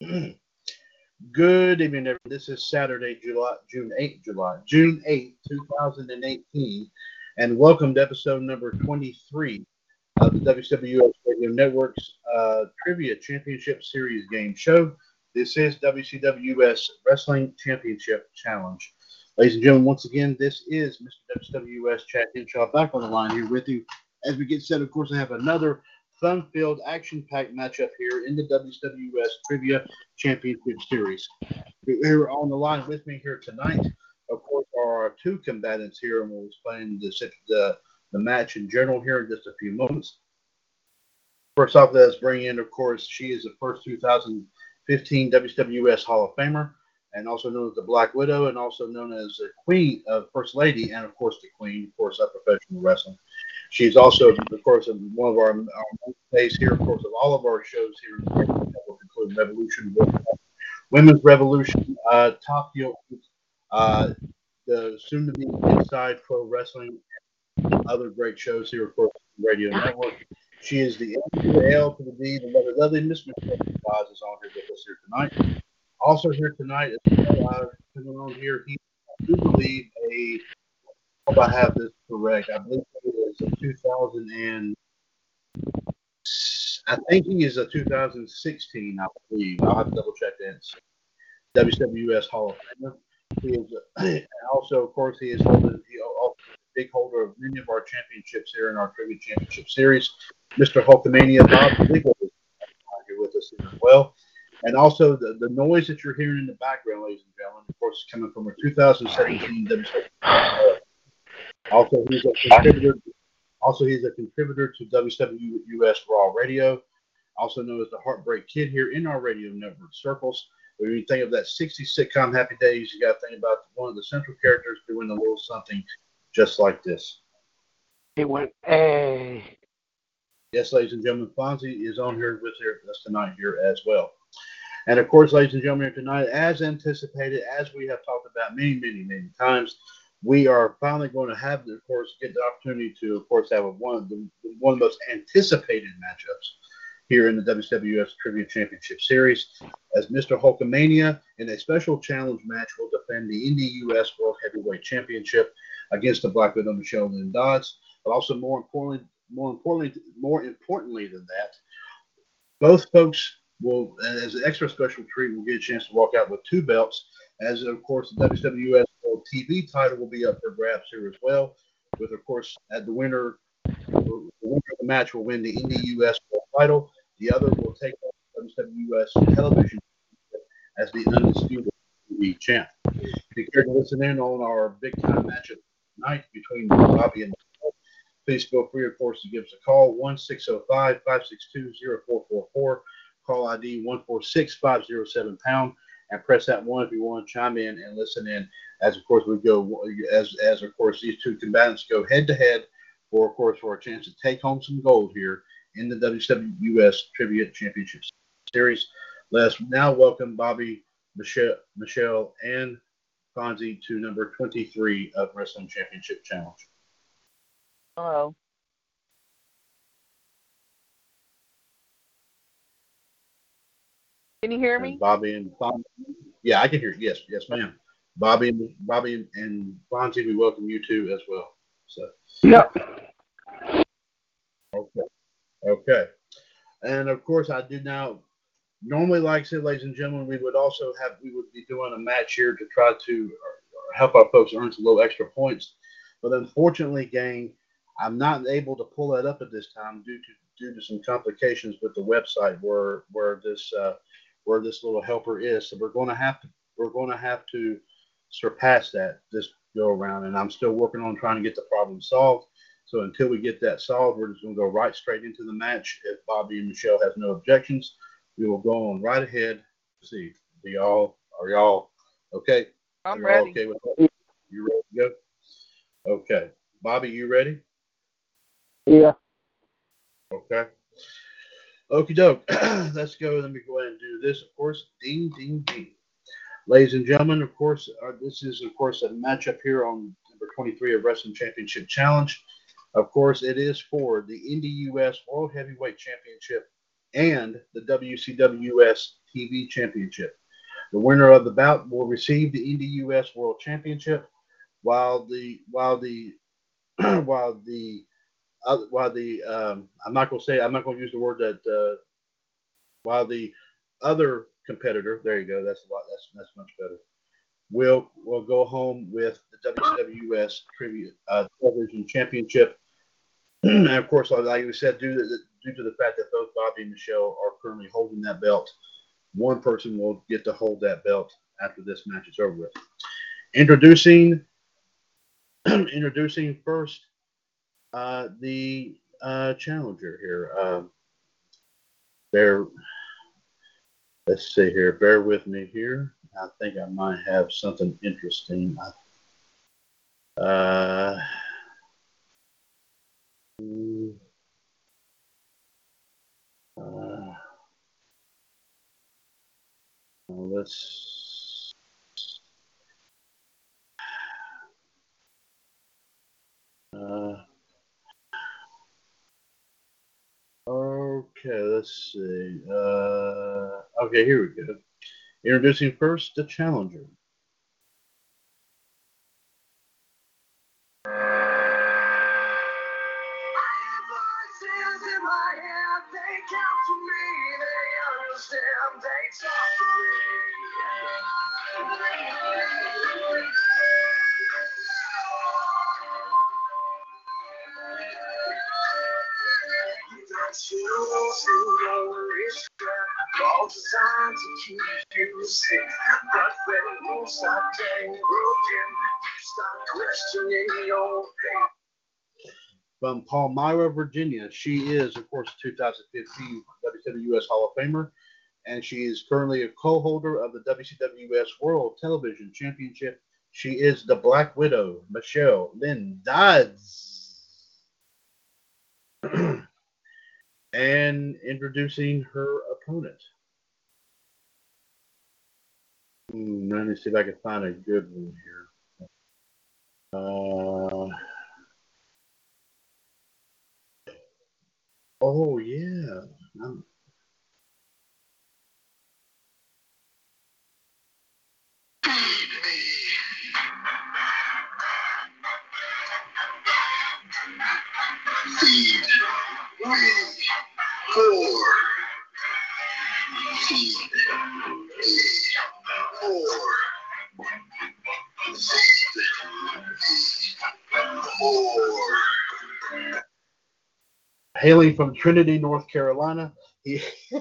Good evening, everyone. This is Saturday, July, June 8th, July, June 8th, 2018, and welcome to episode number 23 of the WWS Radio Network's uh, Trivia Championship Series game show. This is WCWS Wrestling Championship Challenge. Ladies and gentlemen, once again, this is Mr. WWS Chad Henshaw back on the line here with you. As we get set, of course, I have another fun-filled, action-packed matchup here in the WWS Trivia Championship Series. Here on the line with me here tonight, of course, are our two combatants here, and we'll explain the, the, the match in general here in just a few moments. First off, let's bring in, of course, she is the first 2015 WWS Hall of Famer, and also known as the Black Widow, and also known as the Queen of First Lady, and of course the Queen, of course, of professional wrestling. She's also, of course, one of our, our mainstays here, of course, of all of our shows here, including Revolution, Women's Revolution, uh, Top uh, the soon-to-be Inside Pro Wrestling, other great shows here, of course, Radio Network. She is the L to the D, the lovely, lovely Miss Boz is on here with us here tonight. Also here tonight, uh, coming on here, he, I do believe a hope I have this correct. I believe it is a 2000 and I think he is a 2016. I believe I'll have to double check that. WWS Hall of Famer. He is a, also, of course, he is holding he big holder of many of our championships here in our trivia championship series. Mr. Hulkamania Bob Legal is here with us as well. And also the, the noise that you're hearing in the background, ladies and gentlemen, of course, is coming from our 2017 WWS also, he's a contributor. Also, he's a contributor to WWS Raw Radio, also known as the Heartbreak Kid here in our radio network circles. When you think of that 60 sitcom Happy Days, you got to think about one of the central characters doing a little something just like this. He went, hey. Yes, ladies and gentlemen, Fonzie is on here with us tonight here as well. And of course, ladies and gentlemen, tonight, as anticipated, as we have talked about many, many, many times, we are finally going to have, of course, get the opportunity to, of course, have a, one of the one of the most anticipated matchups here in the WWS Trivia Championship Series, as Mr. Hulkamania in a special challenge match will defend the Indie US World Heavyweight Championship against the Black Widow Michelle Lynn Dodds. But also more importantly, more importantly, more importantly than that, both folks will, as an extra special treat, will get a chance to walk out with two belts. As of course, the WWS World TV title will be up for grabs here as well. With of course, at the winner, the winner of the match will win the Indie US World title. The other will take on the WWS Television as the undisputed TV champ. Be care to listen in on our big time match matchup tonight between Bobby and please feel free, of course, to give us a call 1 605 562 0444. Call ID 146507 pound and press that one if you want to chime in and listen in. As of course we go, as as of course these two combatants go head to head for of course for a chance to take home some gold here in the WWS Trivia Championship Series. Let's now welcome Bobby, Michelle, Michelle, and Fonzie to number 23 of Wrestling Championship Challenge. Hello. Can you hear me? And Bobby and Fonzie. Yeah, I can hear. You. Yes, yes, ma'am. Bobby and Bobby and Fonzie, we welcome you too as well. So yeah. Okay. And of course, I did now. Normally, like I said, ladies and gentlemen, we would also have we would be doing a match here to try to uh, help our folks earn some little extra points. But unfortunately, gang, I'm not able to pull that up at this time due to due to some complications with the website where where this uh, where this little helper is. So we're going to have to we're going to have to surpass that this go around, and I'm still working on trying to get the problem solved. So until we get that solved, we're just going to go right straight into the match. If Bobby and Michelle has no objections, we will go on right ahead. Let's see, do y'all are y'all okay? I'm Are y'all ready. Okay with that? You ready to go? Okay, Bobby, you ready? Yeah. Okay. Okie doke. Let's go. Let me go ahead and do this. Of course, ding, ding, ding. Ladies and gentlemen, of course, uh, this is, of course, a matchup here on number 23 of Wrestling Championship Challenge. Of course, it is for the Indie US World Heavyweight Championship and the WCWS TV Championship. The winner of the bout will receive the Indie US World Championship, while the while the while the uh, while the um, I'm not going to say I'm not going to use the word that uh, while the other competitor there you go that's a lot that's that's much better will will go home with the WWS trivia uh, television championship and of course like we said due to the, due to the fact that both Bobby and Michelle are currently holding that belt one person will get to hold that belt after this match is over with introducing introducing first uh, the uh, challenger here. Um, bear, let's see here. Bear with me here. I think I might have something interesting. Uh, let's. Uh, Okay, let's see. Uh, okay, here we go. Introducing first the challenger. From Palmyra, Virginia. She is, of course, 2015 WWS Hall of Famer, and she is currently a co-holder of the WCWS World Television Championship. She is the Black Widow, Michelle Lynn Dodds. and introducing her opponent. Hmm, let me see if I can find a good one here. Uh, oh yeah, I'm- me more. Feed me more. hailing from Trinity, North Carolina. He,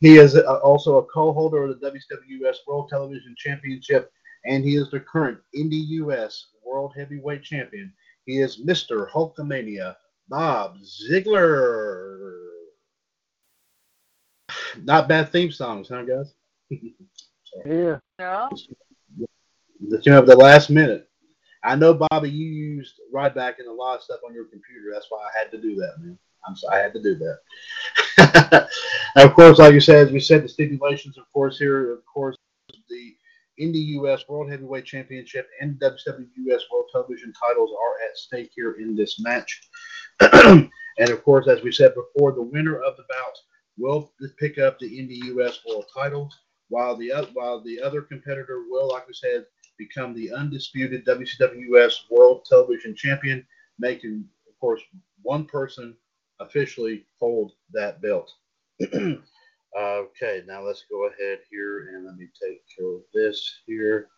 he is uh, also a co-holder of the WWS World Television Championship, and he is the current Indy US World Heavyweight Champion. He is Mr. Hulkamania, Bob Ziegler. Not bad theme songs, huh, guys? Yeah. No. The tune of the last minute. I know, Bobby, you used Ryback and a lot of stuff on your computer. That's why I had to do that, man. I'm sorry, I had to do that. of course, like you said, as we said, the stipulations, of course, here, of course, the Indie US World Heavyweight Championship and WWS World Television titles are at stake here in this match. and of course, as we said before, the winner of the bout will pick up the Indie US World title, while the while the other competitor will, like we said, become the undisputed WCWS World Television Champion, making, of course, one person officially hold that belt. okay, now let's go ahead here and let me take care of this here.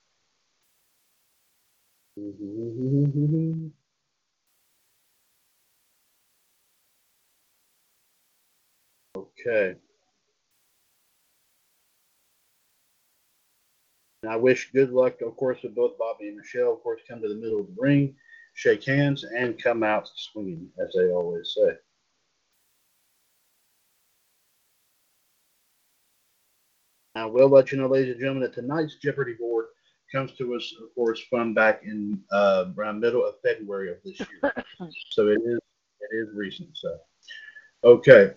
Mm-hmm. Okay. And I wish good luck, of course, to both Bobby and Michelle. Of course, come to the middle of the ring, shake hands, and come out swinging, as they always say. I will let you know, ladies and gentlemen, that tonight's Jeopardy board comes to us, of course, from back in uh, around middle of February of this year. so it is it is recent. So okay.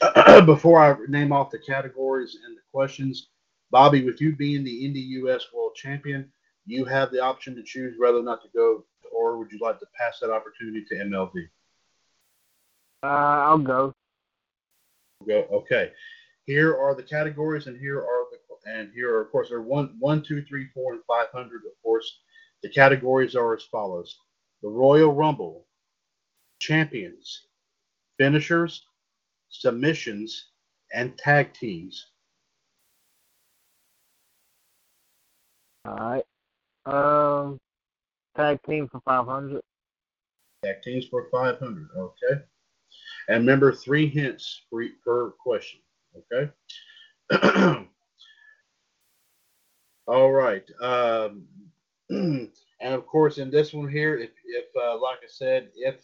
Before I name off the categories and the questions, Bobby, with you being the Indie US World Champion, you have the option to choose whether or not to go, or would you like to pass that opportunity to MLD? Uh, I'll go. Go. Okay. Here are the categories, and here are the and here are of course there are one, one, two, three, four, and five hundred. Of course, the categories are as follows: the Royal Rumble, champions, finishers, submissions, and tag teams. All right. Um, tag team for 500. Tag teams for 500. Okay. And remember, three hints for, per question. Okay. All right. Um, and of course, in this one here, if, if uh, like I said, if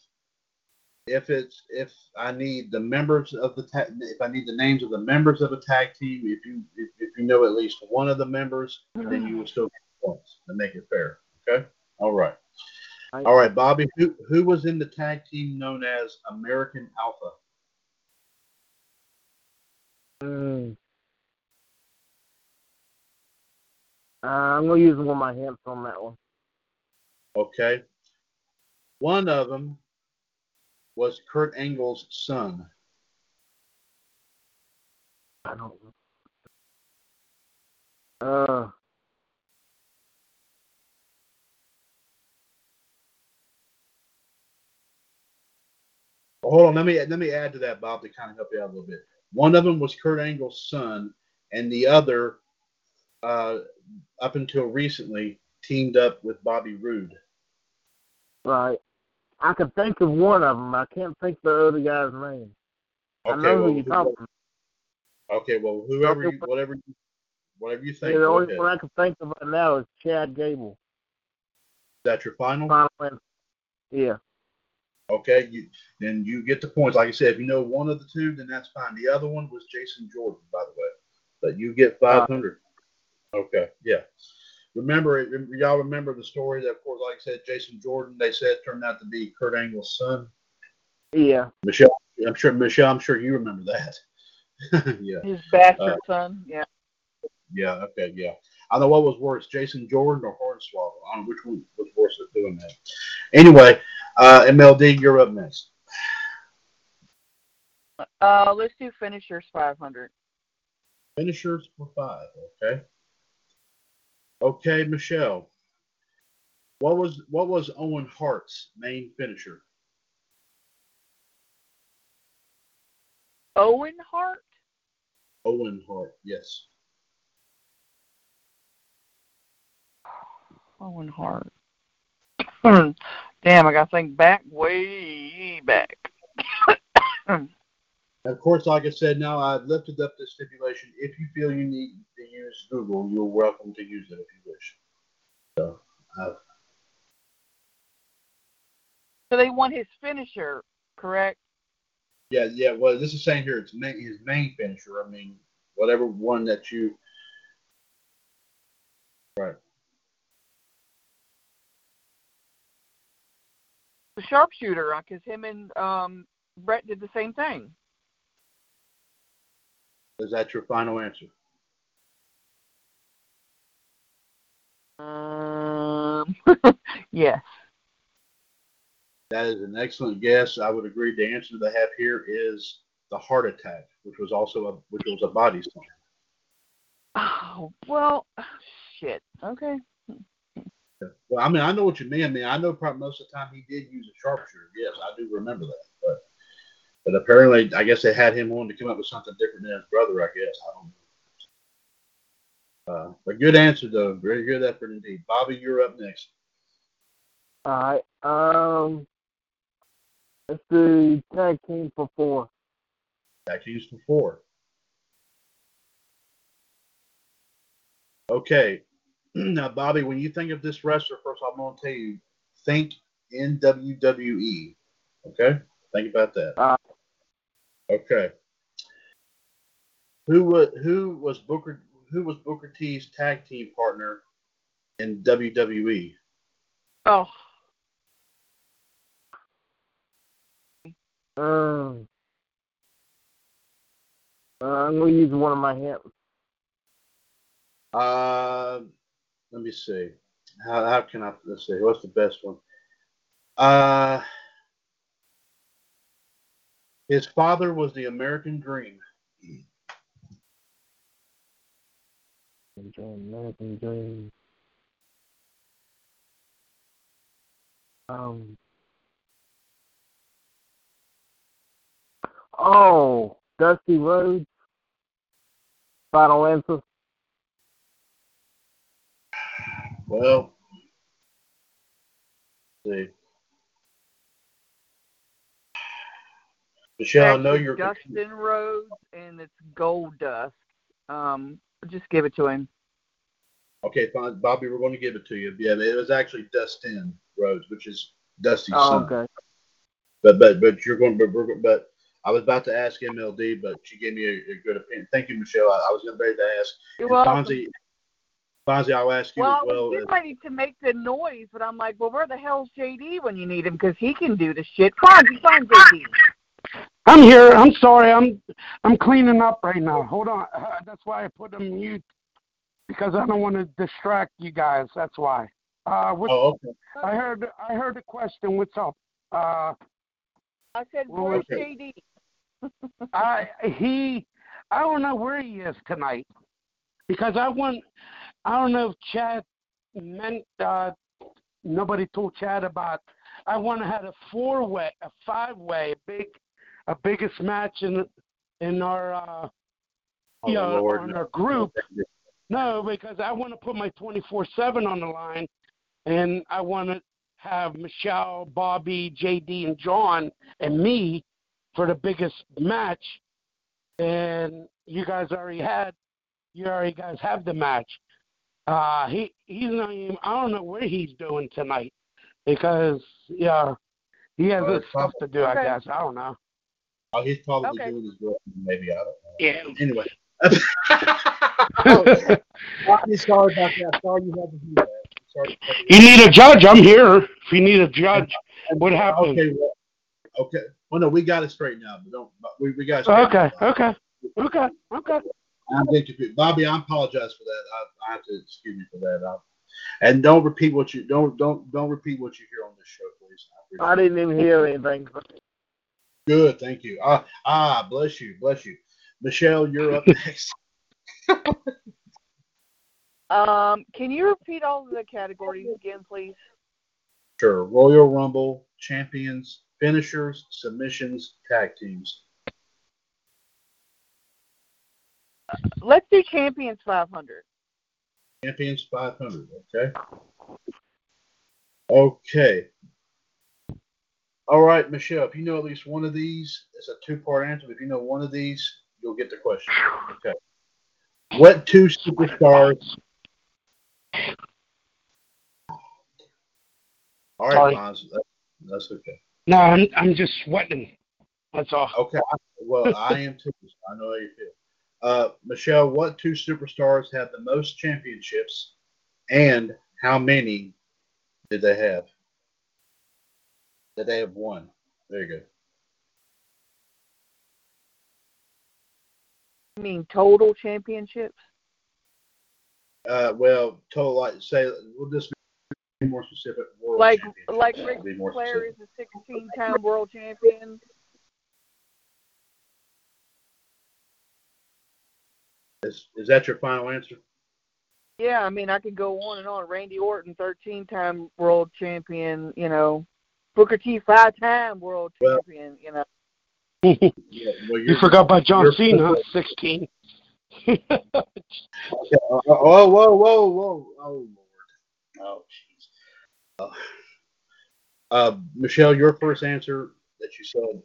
if it's if I need the members of the ta- if I need the names of the members of a tag team, if you if, if you know at least one of the members, then you will still get points to make it fair. Okay. All right. All right, Bobby. Who who was in the tag team known as American Alpha? Mm. Uh, I'm gonna use one of my hints on that one. Okay. One of them was Kurt Angle's son. I don't know. Uh, Hold on, let me let me add to that, Bob, to kind of help you out a little bit. One of them was Kurt Angle's son, and the other, uh, up until recently, teamed up with Bobby Roode. right. I can think of one of them. I can't think of the other guy's name. I know well, who you're talking. Okay, well, whoever, you, whatever, you- whatever you think. Yeah, the only ahead. one I can think of right now is Chad Gable. Is that your final? Final answer. Yeah. Okay, you, then you get the points. Like I said, if you know one of the two, then that's fine. The other one was Jason Jordan, by the way, but you get uh, five hundred. Okay, yeah. Remember, it- y'all remember the story that, of course, like I said, Jason Jordan. They said turned out to be Kurt Angle's son. Yeah. Michelle, I'm sure Michelle, I'm sure you remember that. yeah, His bastard Uh, son. Yeah. yeah, okay, yeah. I know what was worse, Jason Jordan or Hornswoggle. I don't know which one was worse at doing that. Anyway, uh, MLD, you're up next. Uh, let's do finishers 500. Finishers for five, okay. Okay, Michelle. What was what was Owen Hart's main finisher? Owen Hart. Owen Hart, yes. Owen Hart. Damn, I gotta think back, way back. Of course, like I said, now I've lifted up the stipulation. If you feel you need to use Google, you're welcome to use it if you wish. So, uh, so they want his finisher, correct? yeah, yeah. Well, this is saying here it's main, his main finisher. I mean, whatever one that you. Right. The sharpshooter, because him and um Bret did the same thing. Is that your final answer? Um, yes. That is an excellent guess. I would agree. The answer they have here is the heart attack, which was also a which was a body slam. Oh well, shit. Okay. Well, I mean, I know what you mean. I mean, I know probably most of the time he did use a sharpshooter. Yes, I do remember that. But apparently, I guess they had him on to come up with something different than his brother. I guess I don't know. Uh, but good answer though. Very good effort indeed. Bobby, you're up next. All right. Um, let's do tag team for four. Tag teams for four. Okay. Now, Bobby, when you think of this wrestler, first I'm going to tell you, think in WWE. Okay? Think about that. Uh, Okay. Who was who was Booker who was Booker T's tag team partner in? WWE? Oh, um, uh, I'm gonna use one of my hints. Uh, let me see. How how can I let's see, what's the best one? Uh his father was the American Dream. American Dream. Um. Oh, Dusty Rhodes. Final answer. Well, see. Michelle, I know you're Dustin Rhodes, and it's Gold Dust. Um, just give it to him. Okay, fine, Bobby. We're going to give it to you. Yeah, it was actually Dustin Rhodes, which is Dusty's Oh, son. okay. But but but you're going. But, we're- but I was about to ask MLD, but she gave me a, a good opinion. Thank you, Michelle. I, I was going to ready to ask. You're And welcome. Fonzie, Fonzie, I'll ask you Well, as well. was as- ready to make the noise, but I'm like, well, where the hell's JD when you need him? Because he can do the shit. On, find JD. I'm here. I'm sorry. I'm I'm cleaning up right now. Hold on. Uh, that's why I put him mute because I don't want to distract you guys. That's why. Uh, what, oh, okay. I heard I heard the question. What's up? Uh, I said, Well, where's okay. JD? I he I don't know where he is tonight because I want I don't know if Chad meant uh, nobody told Chad about I want to have a four way a five way big a biggest match in in our uh, Oh, yeah Lord, on no. our group no because I want to put my twenty four seven on the line and I want to have Michelle Bobby JD and John and me for the biggest match, and you guys already had, you already guys have the match. Uh, he he's not even. I don't know what he's doing tonight because yeah, he has Oh, stuff to do. I guess I don't know. Oh, he's probably Okay. doing his work. Maybe I don't know. Yeah. Anyway. I'm sorry about that. Sorry you had to do that. Sorry. you need a judge. I'm here. If you need a judge, what happened? Okay. Well, okay. Well, no, we got it straight now. But don't. but We, we got it Okay, out. okay, okay, okay. I'm getting confused. Bobby, I apologize for that. I, I have to excuse me for that. I, and don't repeat what you don't don't don't repeat what you hear on this show, please. I I didn't even hear anything. It. Good, thank you. Ah, ah, bless you, bless you. Michelle, you're up next. Um, can you repeat all of the categories again, please? Sure. Royal Rumble, champions, finishers, submissions, tag teams. Let's do Champions 500. Champions 500. Okay. Okay. All right, Michelle. If you know at least one of these, it's a two-part answer. If you know one of these, you'll get the question. Okay. What two superstars? All right, that- That's okay. No, I'm I'm just sweating. That's all. Okay. Well, I am too. so I know how you feel. Uh, Michelle, what two superstars have the most championships, and how many did they have? Did they have won. There you go. I mean, total championships? Uh, well, total like say we'll just be more specific. World Like, like We'll Ric be more Flair is a 16-time world champion. Is, is that your final answer? Yeah, I mean, I could go on and on. Randy Orton, 13-time world champion. You know, Booker T, five-time world Well- champion. You know, Yeah, well, you forgot about John you're- Cena, 16. Okay, uh, Oh, whoa, whoa, whoa. Oh, Lord. Oh, jeez. Uh, uh, Michelle, your first answer that you said,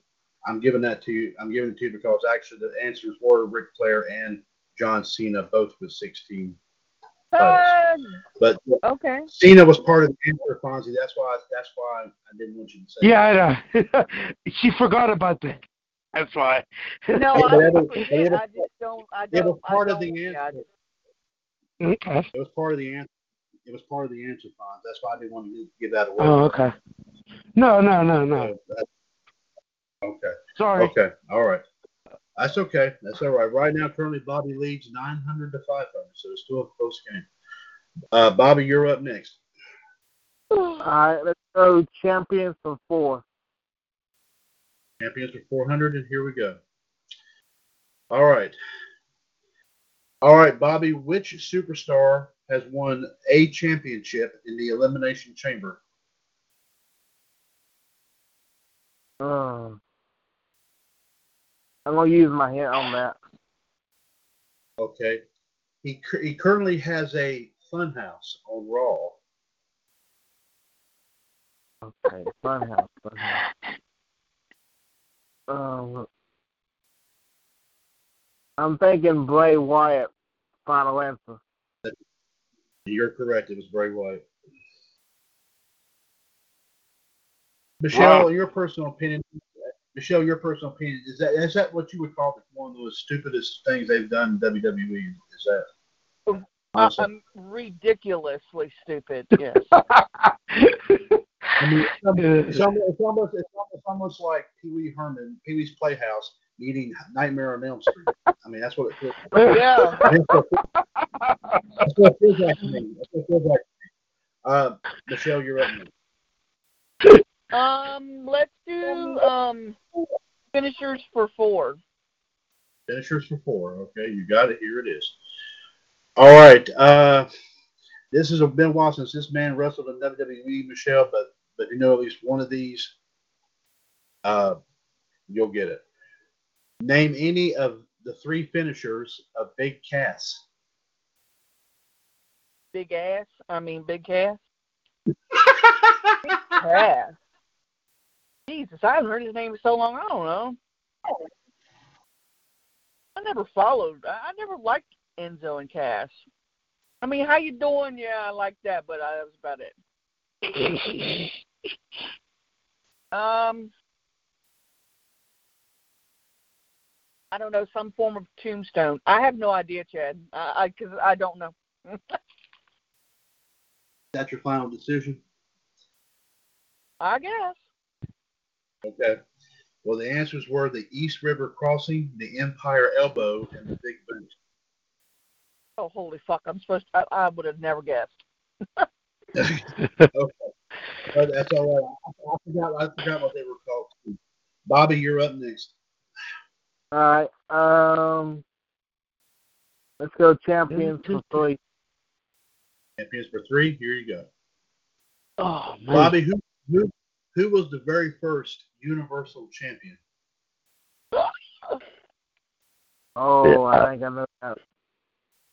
I'm giving that to you. I'm giving it to you because actually the answers were Ric Flair and John Cena, both with 16. Uh, But okay. Cena was part of the answer, Fonzie. That's why. That's why I didn't want you to say. yeah, I know. she forgot about that. That's why. No, Yeah, I but don't was- forget. but I just don't. I It was don't. I part of don't- the answer. just- okay. It was part of the answer. It was part of the answer, Fonz. That's why I didn't want to give that away. Oh, okay. No, no, no, no. So okay. Sorry. Okay. All right. That's okay. That's all right. Right now, currently, Bobby leads 900 to 500, so it's still a close game. Uh, Bobby, you're up next. All right, let's go champions for four. Champions for 400, and here we go. All right. All right, Bobby, which superstar has won a championship in the Elimination Chamber? Uh, I'm gonna use my hint on that. Okay. He, cur- he currently has a funhouse on Raw. Okay, Funhouse, Funhouse. Um, I'm thinking Bray Wyatt. Final answer. You're correct. It was Bray Wyatt. Michelle, Wow. your personal opinion. Michelle, your personal opinion is that is that what you would call one of the stupidest things they've done in WWE? Is that? Uh, Honestly. I'm ridiculously stupid. Yes. I mean, it's almost, it's almost, it's almost, it's almost, it's almost like Pee Wee Herman, Pee Wee's Playhouse, meeting Nightmare on Elm Street. I mean, that's what it feels. yeah. That's what that's what it feels like to me. That's what it feels like. To me. Uh, Michelle, you're up. next. Um. Let's do um finishers for four. Finishers for four. Okay, you got it. Here it is. All right. Uh, this has been a while since this man wrestled in WWE, Michelle, but but you know at least one of these, uh, you'll get it. Name any of the three finishers of Big Cass. Big ass. I mean, big Cass. Cass. Jesus, I haven't heard his name in so long. I don't know. I never followed. I I never liked Enzo and Cass. I mean, how you doing? Yeah, I like that, but uh, that was about it. Um, I don't know, some form of tombstone. I have no idea, Chad. I I, cause I don't know. That's your final decision. I guess. Okay. Well, the answers were the East River Crossing, the Empire Elbow, and the Big Boot. Oh, holy fuck! I'm supposed. To, I, I would have never guessed. But that's all right. I, I forgot. I forgot what they were called. Bobby, you're up next. All right. Um, let's go champions for three. Champions for three. Here you go. oh, man. Bobby, who who who was the very first Universal Champion? Oh, I think I know that.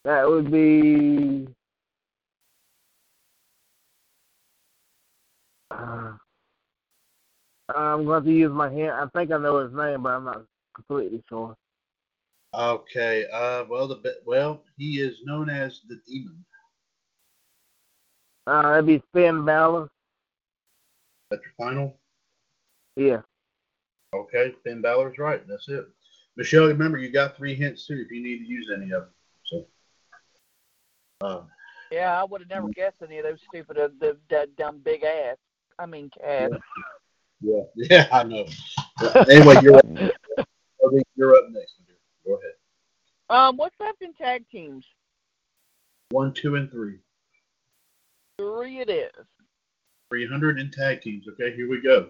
That would be. Uh, I'm going to use my hand. I think I know his name, but I'm not completely sure. Okay. Uh, well, the well, he is known as the Demon. Uh, that'd be Finn Balor. That's your final. Yeah. Okay, Finn Balor's right. That's it. Michelle, remember you got three hints too if you need to use any of them. So. Uh, Yeah, I would have never guessed any of those stupid, uh, the, that dumb big ass. I mean, Cass. yeah, yeah, I know. But anyway, you're up. Okay, you're up next. Go ahead. Um, what's left in tag teams? One, two, and three. Three it is. 300 in tag teams. Okay, here we go.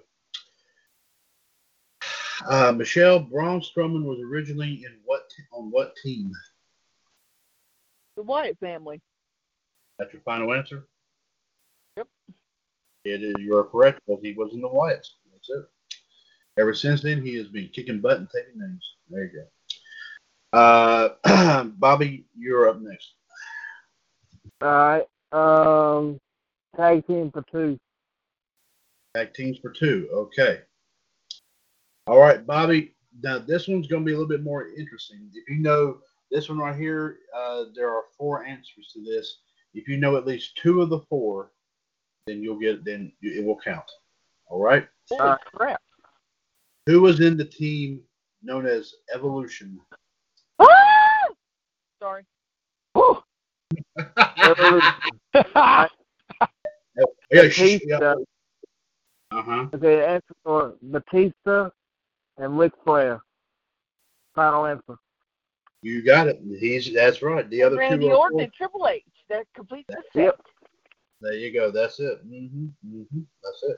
Uh, Michelle Braun Strowman was originally in what on what team? The Wyatt family. That's your final answer. Yep. It is. You are correct. Well, he was in the Wyatts. That's it. Ever since then, he has been kicking butt and taking names. There you go. Uh, Bobby, you're up next. All right. Um, tag team for two. Tag teams for two. Okay. All right, Bobby. Now this one's going to be a little bit more interesting. If you know this one right here, uh, there are four answers to this. If you know at least two of the four, then you'll get then it will count. All right. Uh, crap. Who was in the team known as Evolution? Ah! Sorry. Whew. Yeah, sh- yeah. Batista. Uh-huh. Okay, answer for Batista and Ric Flair. Final answer. You got it. He's that's right. The other Randy two are Orton and Triple H. That completes the set. Yep. There you go. That's it. hmm hmm That's it.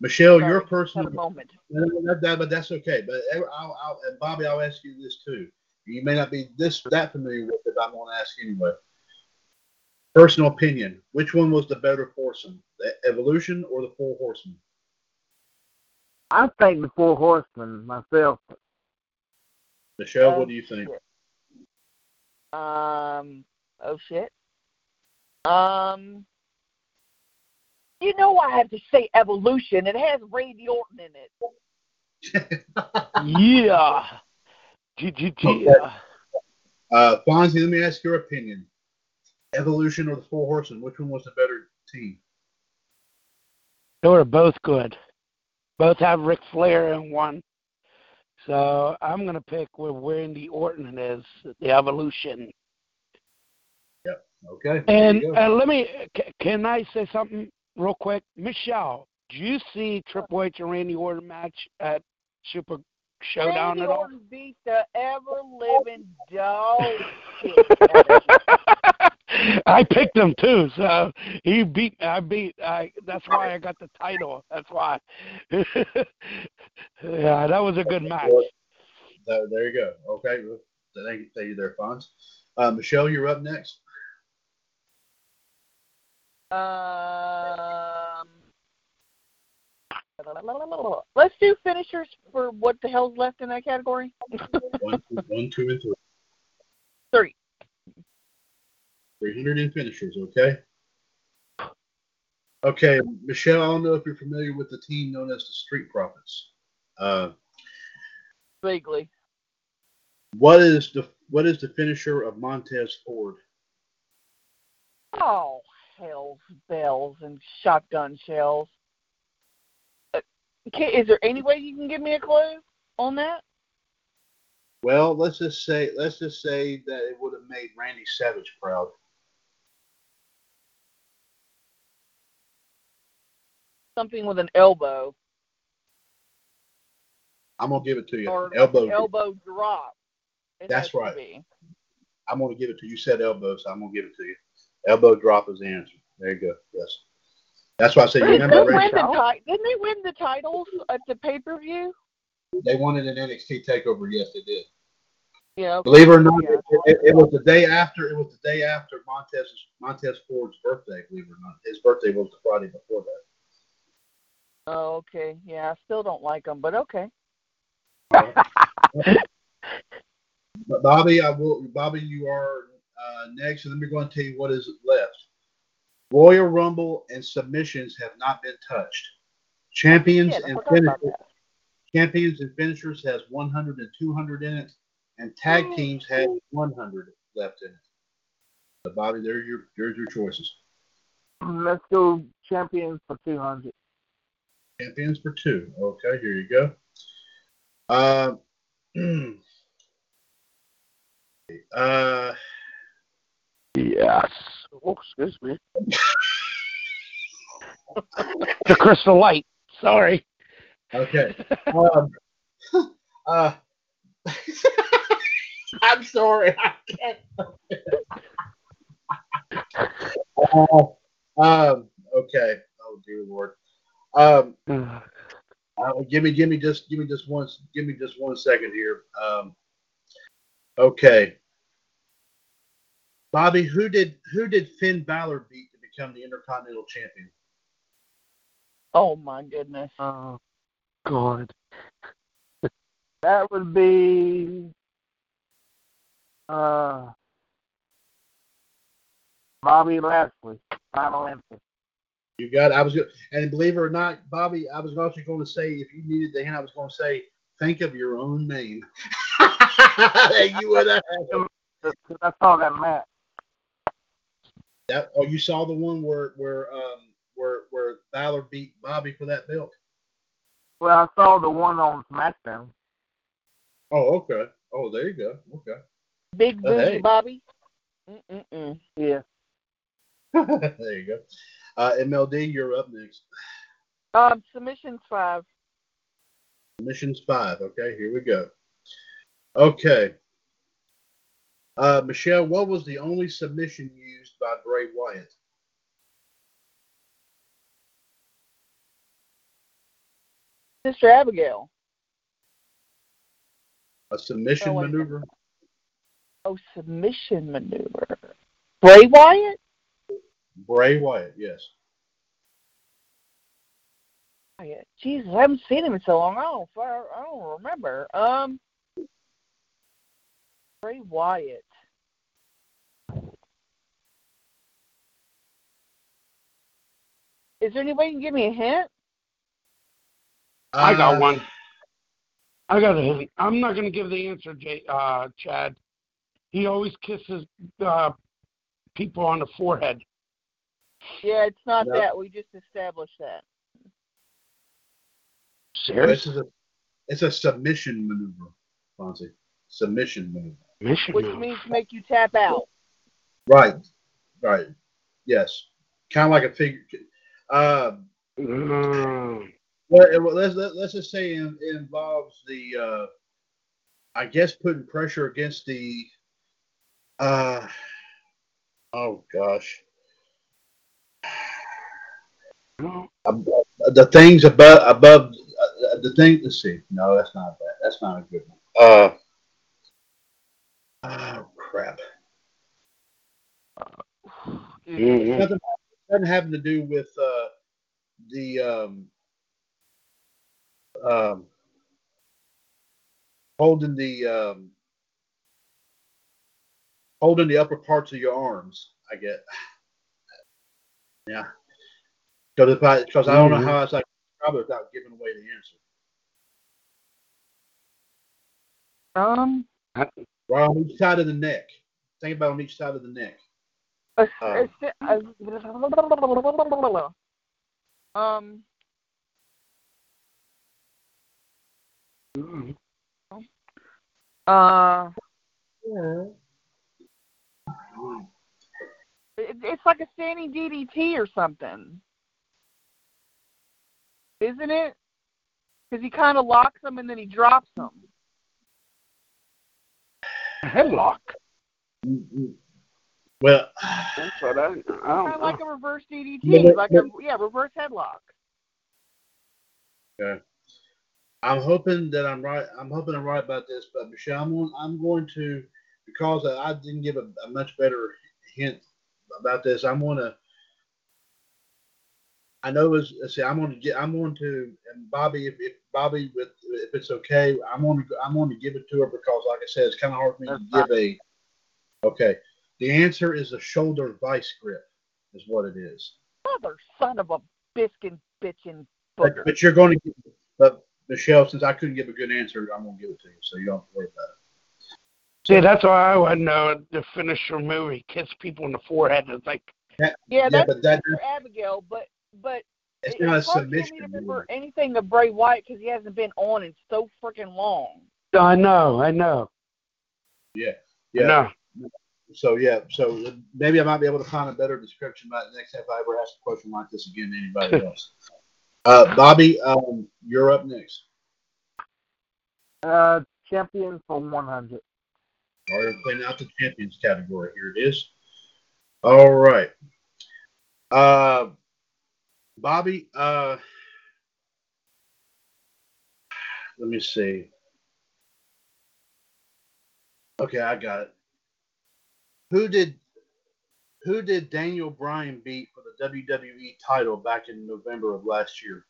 Michelle, Sorry, your personal a moment. No, no, no, that- but that's okay. But I'll, I'll, and Bobby, I'll ask you this too. You may not be this that familiar with it, but I'm going to ask anyway. Personal opinion: Which one was the better foursome, the Evolution or the Four Horsemen? I think the Four Horsemen myself. Michelle, Uh, what do you think? Um. Oh shit. Um. You know I have to say evolution. It has Randy Orton in it. yeah. G- G- G- Okay. uh, uh, Fonzie, let me ask your opinion: Evolution or the Four Horsemen? Which one was the better team? They were both good. Both have Ric Flair in one. So I'm going to pick where Randy Orton is, the evolution. Yep. Okay. And uh, let me, c- can I say something real quick? Michelle, do you see Triple H and Randy Orton match at Super Showdown Randy at all? Orton beat the ever living dog shit. Out of you. I picked him too, so he beat. I beat. I. That's why I got the title. That's why. yeah, that was a good match. So, there you go. Okay. well, Thank you, thank you there, Fonz. Uh, Michelle, you're up next. Um, let's do finishers for what the hell's left in that category. One, two, one, two, and three. Three. 300 in finishers, okay? Okay, Michelle, I don't know if you're familiar with the team known as the Street Profits. Uh, Vaguely. what is the what is the finisher of Montez Ford? Oh, hell's bells and shotgun shells. Uh, Okay, is there any way you can give me a clue on that? Well, let's just say let's just say that it would have made Randy Savage proud. Something with an elbow I'm gonna give it to you. or elbow. elbow drop. That's right. I'm gonna give it to you. You said elbow, so I'm gonna give it to you. Elbow drop is the answer. There you go. Yes. That's why I said you Didn't they, win the ti- didn't they win the titles at the pay per view? they won it in NXT Takeover. Yes, they did. Yeah. Believe it or not, Yeah. it, it, it was the day after. It was the day after Montez's Montez Ford's birthday. Believe it or not, his birthday was the Friday before that. Oh, okay. Yeah, I still don't like them, but okay. But Bobby, I will. Bobby, you are uh, next, and let me go and tell you what is left. Royal Rumble and submissions have not been touched. Champions Yeah, and finishers, champions and finishers has 100 and 200 in it, and tag Mm. teams have 100 left in it. So Bobby, there's your there's your choices. Let's go champions for 200. Champions for two. Okay, here you go. Uh, uh, Yes. Oh, excuse me. the Crystal Light. Sorry. okay. Um, uh, I'm sorry. I can't. Uh, um, okay. Oh dear Lord. Um, uh, give me, give me just, give me just one, give me just one second here. Um, okay. Bobby, who did who did Finn Balor beat to become the Intercontinental Champion? Oh my goodness. Oh, God. That would be uh Bobby Lashley, Final answer. You got. I was good. And believe it or not, Bobby, I was also going to say if you needed the hint, I was going to say think of your own name. you would have. I saw that match. That, oh, you saw the one where where um where where Balor beat Bobby for that belt. Well, I saw the one on SmackDown. Oh, okay. Oh, there you go. Okay. Big Oh, booty hey. Bobby. Mm-mm-mm. Yeah. there you go. Uh, MLD, you're up next. Um, submissions five. Submissions five. Okay, here we go. Okay. Uh, Michelle, what was the only submission used by Bray Wyatt? Sister Abigail. A submission Oh, maneuver? Oh, submission maneuver. Bray Wyatt? Bray Wyatt, yes. Jesus, I haven't seen him in so long. I don't, I don't remember. Um, Bray Wyatt. Is there any way you can give me a hint? I got Uh, one. I got a hint. I'm not going to give the answer, Jay, uh, Chad. He always kisses uh, people on the forehead. Yeah, it's not No. that. We just established that. This Seriously? is a, it's a submission maneuver, Fonzie. Submission maneuver. Mission Which move. means make you tap out. Right. Right. Yes. Kind of like a figure. Um, Mm. well, let's let, let's just say it, it involves the, uh, I guess, putting pressure against the. Uh, oh gosh, No. The things above above uh, the thing. Let's see. No, that's not that. That's not a good one. Uh. Oh crap. Mhm. Nothing doesn't have to do with uh, the um, um, holding the um, holding the upper parts of your arms. I get. Yeah. Because if I because I don't know how else I can describe it without giving away the answer. Um, Right on each side of the neck. Think about on each side of the neck. a- um, Mhm. uh, it, it's like a standing DDT or something, isn't it? Because he kind of locks them and then he drops them. Headlock. Well, That's what I, I don't of like a reverse DDT, But- like a yeah, reverse headlock. Okay. I'm hoping that I'm right. I'm hoping I'm right about this, but Michelle, I'm going, I'm going to because I didn't give a, a much better hint about this. I'm going to. I know it's. let's See, I'm going to get. I'm going to. And Bobby, if, if Bobby, with if it's okay, I'm going to. I'm going to give it to her because, like I said, it's kind of hard for me to That's give a. Okay, the answer is a shoulder vice grip, is what it is. Mother son of a biscuit bitchin' But, booger. but you're going to. Get, but Michelle, since I couldn't give a good answer, I'm going to give it to you, so you don't have to worry about it. See, that's why I would uh, know the finisher move. He kiss people in the forehead. It's like, Yeah, Yeah, that's but that for Abigail, but but it's not it's hard for me submission. to remember anything of Bray Wyatt because he hasn't been on in so freaking long. I know, I know. Yeah, yeah. know. So yeah, so maybe I might be able to find a better description about it next time if I ever ask a question like this again to anybody else. Uh, Bobby, um, you're up next. Uh, champion for 100. All right, playing out the champions category. Here it is. All right. Uh, Bobby, uh, let me see. Okay, I got it. Who did who did Daniel Bryan beat for the WWE title back in November of last year?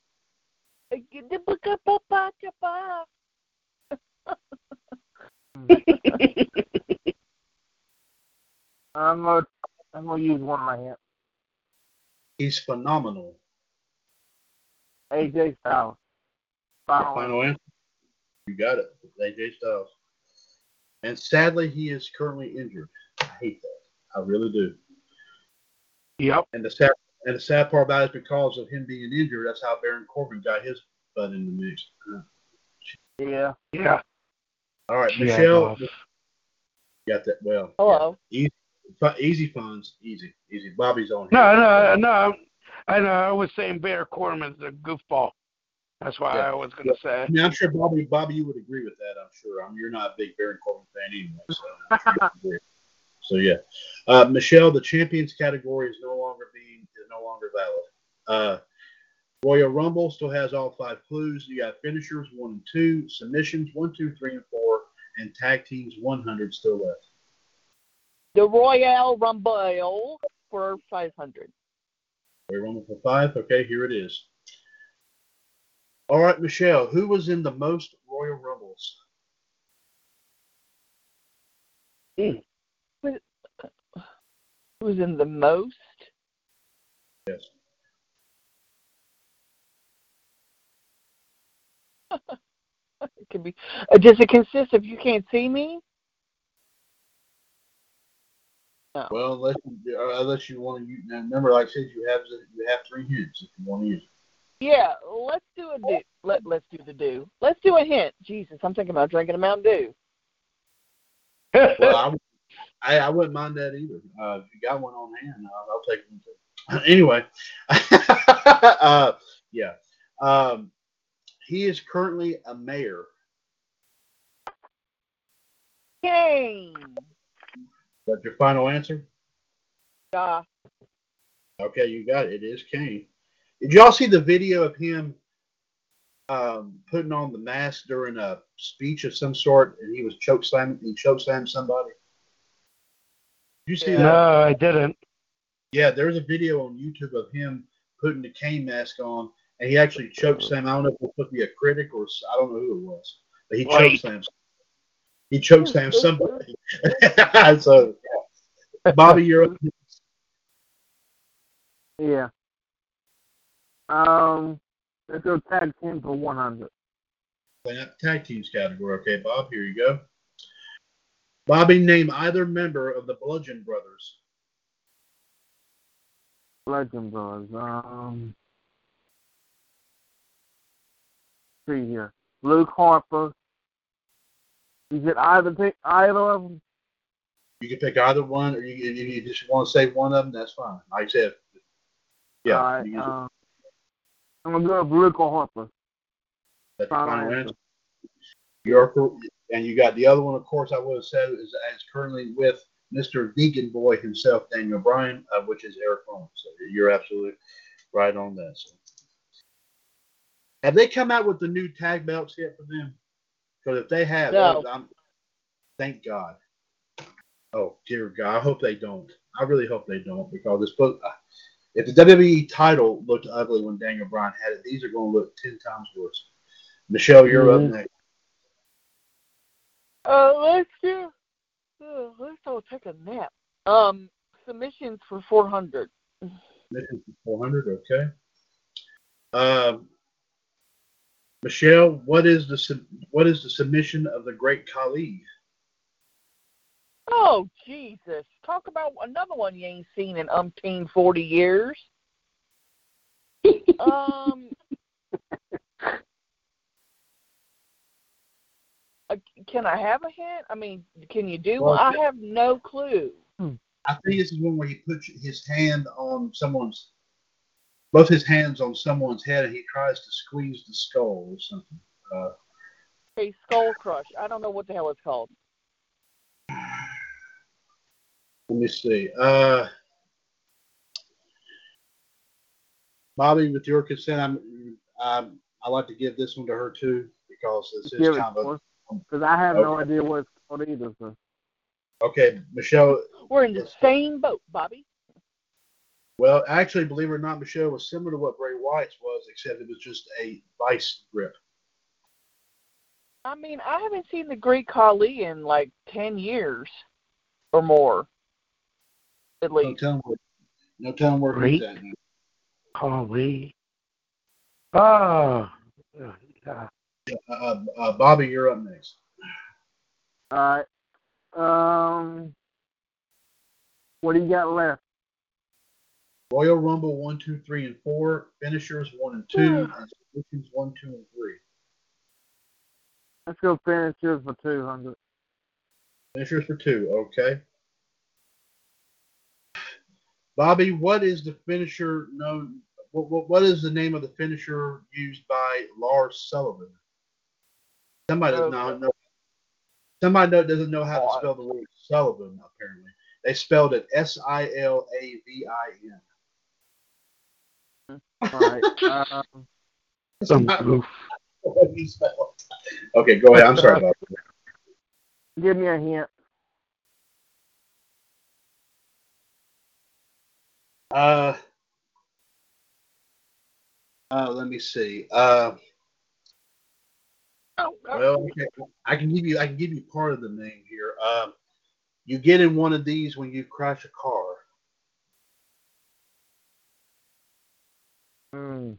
I'm gonna I'm gonna use one of my hands. He's phenomenal. AJ Styles. Final. Final answer. You got it. AJ Styles. And sadly, he is currently injured. I hate that. I really do. Yep. And the sad and the sad part about it is because of him being injured, that's how Baron Corbin got his butt in the mix. Yeah. Yeah. All right, Yeah, Michelle, boss. got that well. Hello. Easy, easy funds, easy, easy. Bobby's on. No, no, no. I know. I was saying Baron Corbin's a goofball. That's why Yeah. I was gonna say. I mean, I'm sure Bobby, Bobby, you would agree with that. I'm sure. I mean, you're not a big Baron Corbin fan anyway, so. I'm sure you agree. so yeah, uh, Michelle, the champions category is no longer being is no longer valid. Uh, Royal Rumble still has all five clues. You got finishers one and two, submissions one, two, three, and four, and tag teams 100 still left. The Royal Rumble for 500. Royal Rumble for five. Okay, here it is. All right, Michelle, who was in the most Royal Rumbles? Who's in the most? Yes. It could be. Uh, does it consist of you can't see me? Well, unless you, uh, unless you want to, use. now remember, like I said, you have you have three hints if you want to use Yeah, let's do a do. Let Let's do the do. Let's do a hint. Jesus, I'm thinking about drinking a Mountain Dew. Well, I, I, I wouldn't mind that either. Uh, if you got one on hand, I'll, I'll take one too. anyway, uh, yeah, um, he is currently a mayor. Kane. That's your final answer. Yeah. Okay, you got it. It is Kane. Did y'all see the video of him um, putting on the mask during a speech of some sort, and he was choke slamming? He choke slammed somebody. Did you see Yeah. that? no, I didn't. Yeah, there's a video on YouTube of him putting the Kane mask on, and he actually choke slammed. I don't know if it was supposed to be a critic or I don't know who it was, but he choke Right. slammed. He chokes slammed somebody. so, yeah. Bobby, you're up. Yeah. Um, let's go tag team for 100. That tag teams category. Okay, Bob, here you go. Bobby, name either member of the Bludgeon Brothers. Legend Brothers. Um, see here. Luke Harper. Is it either pick either of them? You can pick either one, or you, if you just want to say one of them, that's fine. Like I said, yeah, All right, you can- um, I'm gonna go with Luke Harper. that's final final answer. answer. You're and you got the other one, of course, I would have said is, is currently with Mr. Vegan Boy himself, Daniel Bryan, uh, which is Eric Rowan. So you're absolutely right on that. So. Have they come out with the new tag belts yet for them? Because if they have, No. I'm, thank God. Oh dear God, I hope they don't. I really hope they don't because it's supposed. Uh, if the WWE title looked ugly when Daniel Bryan had it, these are going to look ten times worse. Michelle, you're Mhm. up next. uh, let's do. Uh, let's go take a nap. Um, submissions for 400. Mission 400, okay. Um, Michelle, what is the what is the submission of the Great Khali? Oh Jesus! Talk about another one you ain't seen in umpteen forty years. um. uh, Can I have a hint? I mean, can you do? Well, I have no clue. I think this is one where he puts his hand on someone's, both his hands on someone's head, and he tries to squeeze the skull or something. Uh, A skull crush. I don't know what the hell it's called. let me see. Uh, Bobby, with your consent, I'm, I'm I like to give this one to her too because this is Give it kind of because I have no idea what it's called either. So. okay. Michelle, We're in the same boat, Bobby. Well, actually, believe it or not, Michelle was similar to what Bray Wyatt's was, except it was just a vice grip. I mean, I haven't seen the Great Khali in like ten years or more, at No least. telling where, no telling where he's at. now. Holy. Oh. uh, Uh, uh, uh, Bobby, you're up next. All right. Um, what do you got left? Royal Rumble one, two, three, and four. Finishers one and two, hmm. and submissions one, two, and three. Let's go finishers for two hundred. Finishers for two. Okay. Bobby, what is the finisher known? What, what, what is the name of the finisher used by Lars Sullivan? Somebody doesn't know. know- Somebody know, doesn't know how to spell the word Sullivan. Apparently, they spelled it S I L A V I N. All right. Um, some goof. What do you spell? Okay, go ahead. I'm sorry about that. give me a hint. Uh, uh, let me see. Uh, Oh, well, okay, I can give you. I can give you part of the name here. Um, you get in one of these when you crash a car. Hmm.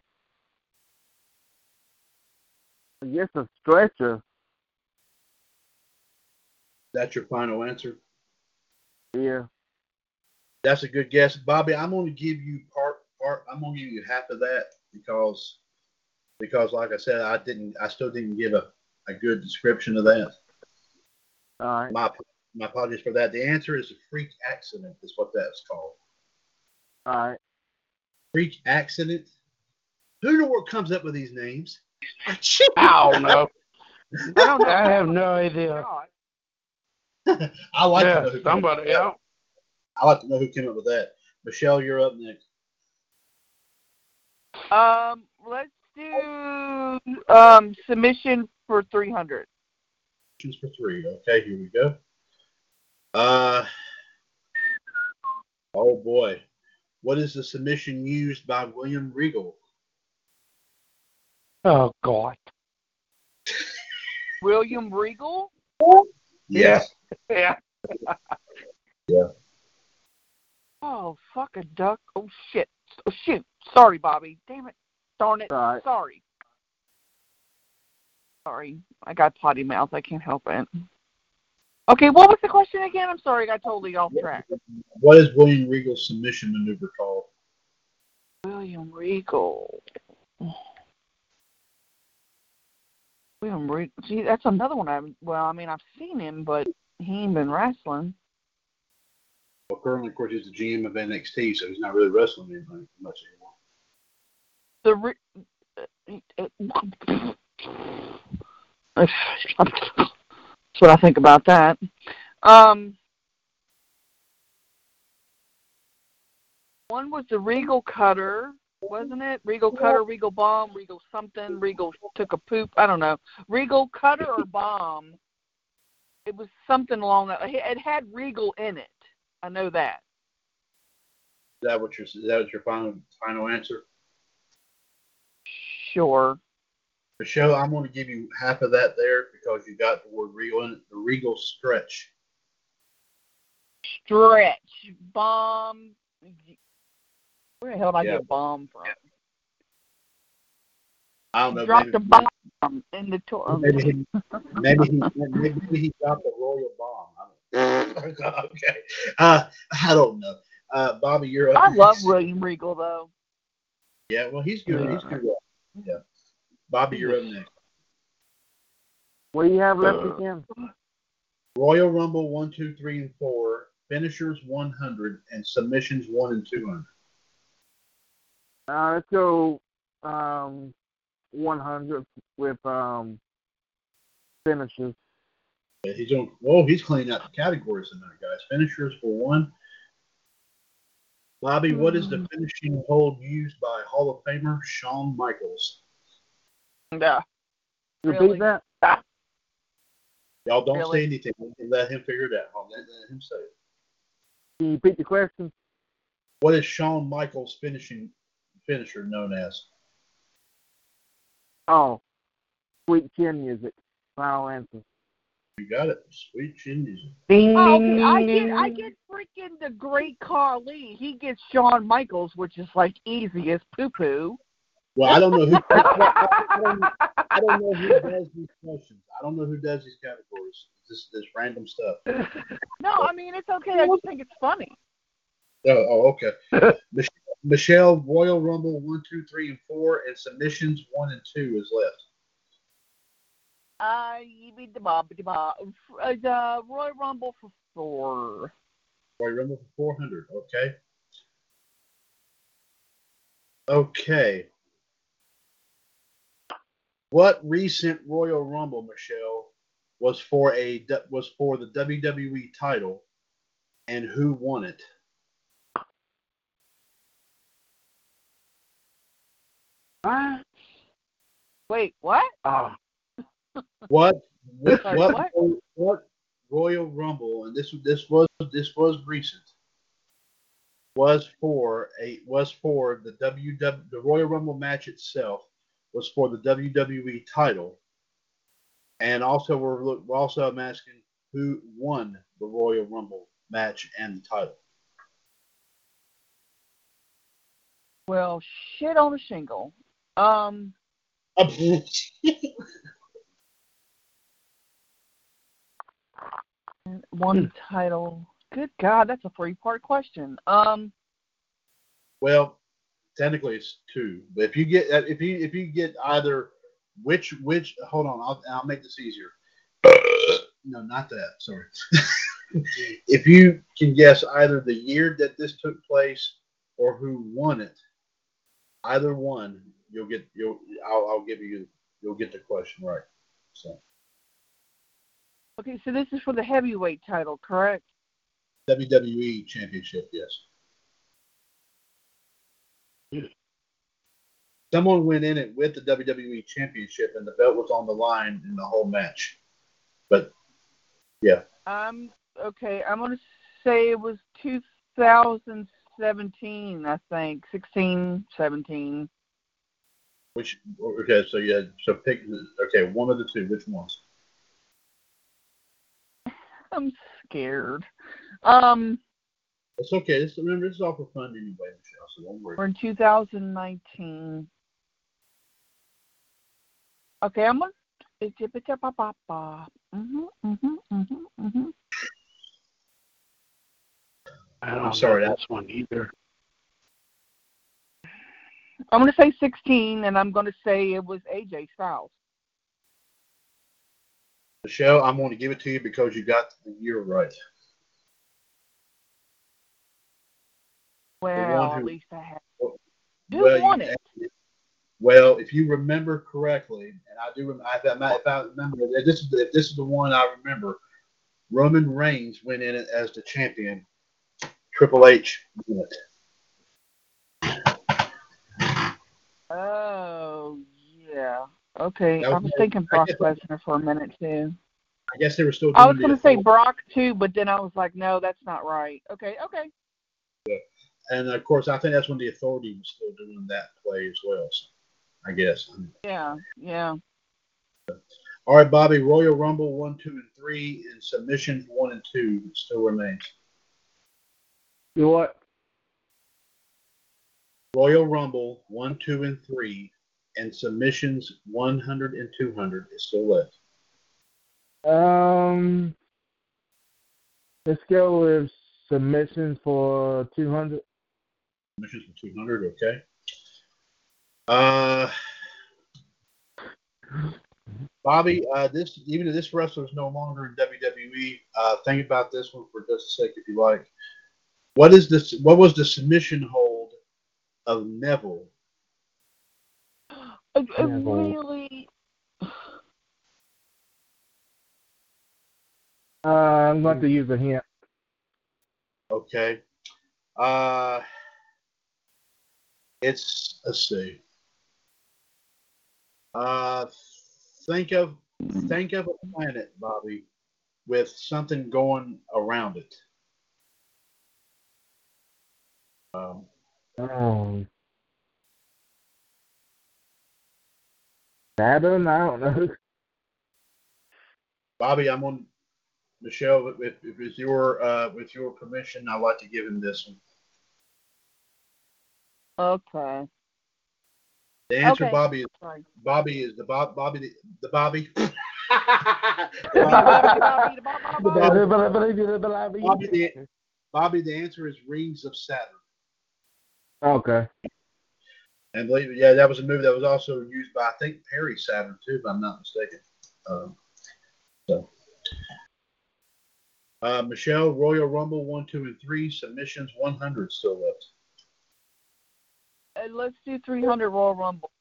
I guess a stretcher. That's your final answer. Yeah. That's a good guess, Bobby. I'm going to give you part. Part. I'm to give you half of that because because, like I said, I didn't. I still didn't give a, a good description of that. All right. My my apologies for that. The answer is a freak accident. Is what that's called. All right. freak accident. Who know what comes up with these names? I don't know. I don't know. I have no idea. I like to know Yeah, who came up somebody with that. else. I like to know who came up with that. Michelle, you're up next. Um, let's do um submission for three hundred. Questions for three. Okay, here we go. Uh oh boy. What is the submission used by William Regal? Oh God. William Regal. Yeah. Yeah. yeah. Oh fuck a duck. Oh shit. Oh shoot. Sorry, Bobby. Damn it. Darn it. All right. Sorry. Sorry. I got potty mouth. I can't help it. Okay, what was the question again? I'm sorry, I got totally off track. What is William Regal's submission maneuver called? William Regal. William Regal. See, that's another one. I well, I mean, I've seen him, but he ain't been wrestling. Well, currently, of course, he's the GM of NXT, so he's not really wrestling anything much anymore. The re- that's what I think about that. Um, one was the Regal Cutter, wasn't it? Regal Cutter, Regal Bomb, Regal something, Regal took a poop. I don't know. Regal Cutter or Bomb. It was something along that. It had Regal in it. I know that. Is that what your is that what your final final answer? Sure. Michelle, I'm going to give you half of that there because you got the word regal in it. The regal stretch. Stretch. Bomb. Where the hell did I Yeah. get bomb from? I don't know. dropped maybe, a bomb in the tour. Maybe he, maybe he, maybe he dropped a royal bomb. I don't know. okay. Uh, I don't know. Uh, Bobby, you're up. I love. William Regal though. Yeah, well, he's good. He's good. Yeah. Bobby, you're up next. What do you have left Uh, again? Royal Rumble one, two, three, and four. Finishers 100 and submissions one and 200. Uh, let's go um, 100 with um, finishes. Yeah, He's on. Whoa, he's cleaning out the categories tonight, guys. Finishers for one. Bobby, what is the finishing hold used by Hall of Famer Shawn Michaels? Yeah. Repeat Really? that. Y'all don't Really? say anything. Let him figure it out. Let, let him say it. Can you repeat the question? What is Shawn Michaels' finishing finisher known as? Oh, sweet chin music. Final answer. You got it. Sweet chin music. Ding, Oh, ding, okay. I ding, get I get freaking the great Khali. He gets Shawn Michaels, which is like easy as poo poo. Well, I don't know who. I don't, I don't know who does these questions. I don't know who does these categories. This this random stuff. No, I mean it's okay. I just think it's funny. Oh, oh okay. Mich- Michelle Royal Rumble one, two, three, and four, and submissions one and two is left. Uh, you beat the bob, the bob. Uh, the Royal Rumble for four. Royal Rumble for four hundred. Okay. Okay. What recent Royal Rumble, Michelle, was for a was for the WWE title, and who won it? Huh? Wait, what? Oh, What what Sorry, what, what? what Royal Rumble and this this was this was recent was for a was for the WW the Royal Rumble match itself was for the WWE title and also we're, look- we're also I'm asking who won the Royal Rumble match and the title. Well, shit on a shingle. Um, one title. Good God, that's a three-part question. Um, well, technically it's two, but if you get if you if you get either which which hold on, I'll I'll make this easier. No, not that. Sorry. if you can guess either the year that this took place or who won it, either one, you'll get you'll I'll, I'll give you you'll get the question right. So okay, so this is for the heavyweight title, correct? WWE Championship, yes. Someone went in it with the WWE Championship, and the belt was on the line in the whole match. But yeah, Um, okay, I'm gonna say it was 2017, I think, 16, 17. Which okay, so yeah, so pick okay, one of the two. Which ones? I'm scared. Um, It's okay. This, remember, this is all for fun anyway, Michelle. So don't worry. we're in 2019. Okay, I'm gonna. Mm-hmm, mm-hmm, mm-hmm, mm-hmm. I don't I'm sorry, that's one either. I'm gonna say 16, and I'm gonna say it was AJ Styles. Michelle, I'm going to give it to you because you got the year right. Well, who- at least I had. Well, Who Well, won it? Well, if you remember correctly, and I do, rem- if I, if I remember, if this is if this is the one I remember, Roman Reigns went in as the champion. Triple H won it. Oh, yeah. Okay, That I was- was thinking I Brock guess- Lesnar for a minute too. I guess they were still. Doing I was gonna say Brock too, but then I was like, no, that's not right. Okay, okay. and of course, I think that's when the Authority was still doing that play as well. So, I guess. Yeah, yeah. All right, Bobby. Royal Rumble one, two, and three, and submissions one and two still remains. You know what? Royal Rumble one, two, and three, and submissions 100 and 200 is still left. Um, let's go with submission for 200. Submissions for 200, okay. Uh, Bobby, uh, this even if this wrestler is no longer in WWE, uh, think about this one for just a sec, if you like. What is this? What was the submission hold of Neville? I, I really. Uh, I'm going to use a hint. Okay. Uh, it's let's see. Uh, think of think of a planet, Bobby, with something going around it. Um, Oh. Saturn? I don't know. Bobby, I'm on Michelle. If, if with your uh, with your permission, I'd like to give him this one. Okay. The answer, Okay. Bobby, is Sorry. Bobby is the Bob, Bobby, the, the Bobby. Bobby, Bobby, Bobby, the, Bobby, the answer is Rings of Saturn. Okay. And believe it, yeah, that was a movie that was also used by I think Perry Saturn too, if I'm not mistaken. Um, so, uh, Michelle, Royal Rumble one, two, and three submissions, 100 still left. Uh, let's do 300 Royal Rumble.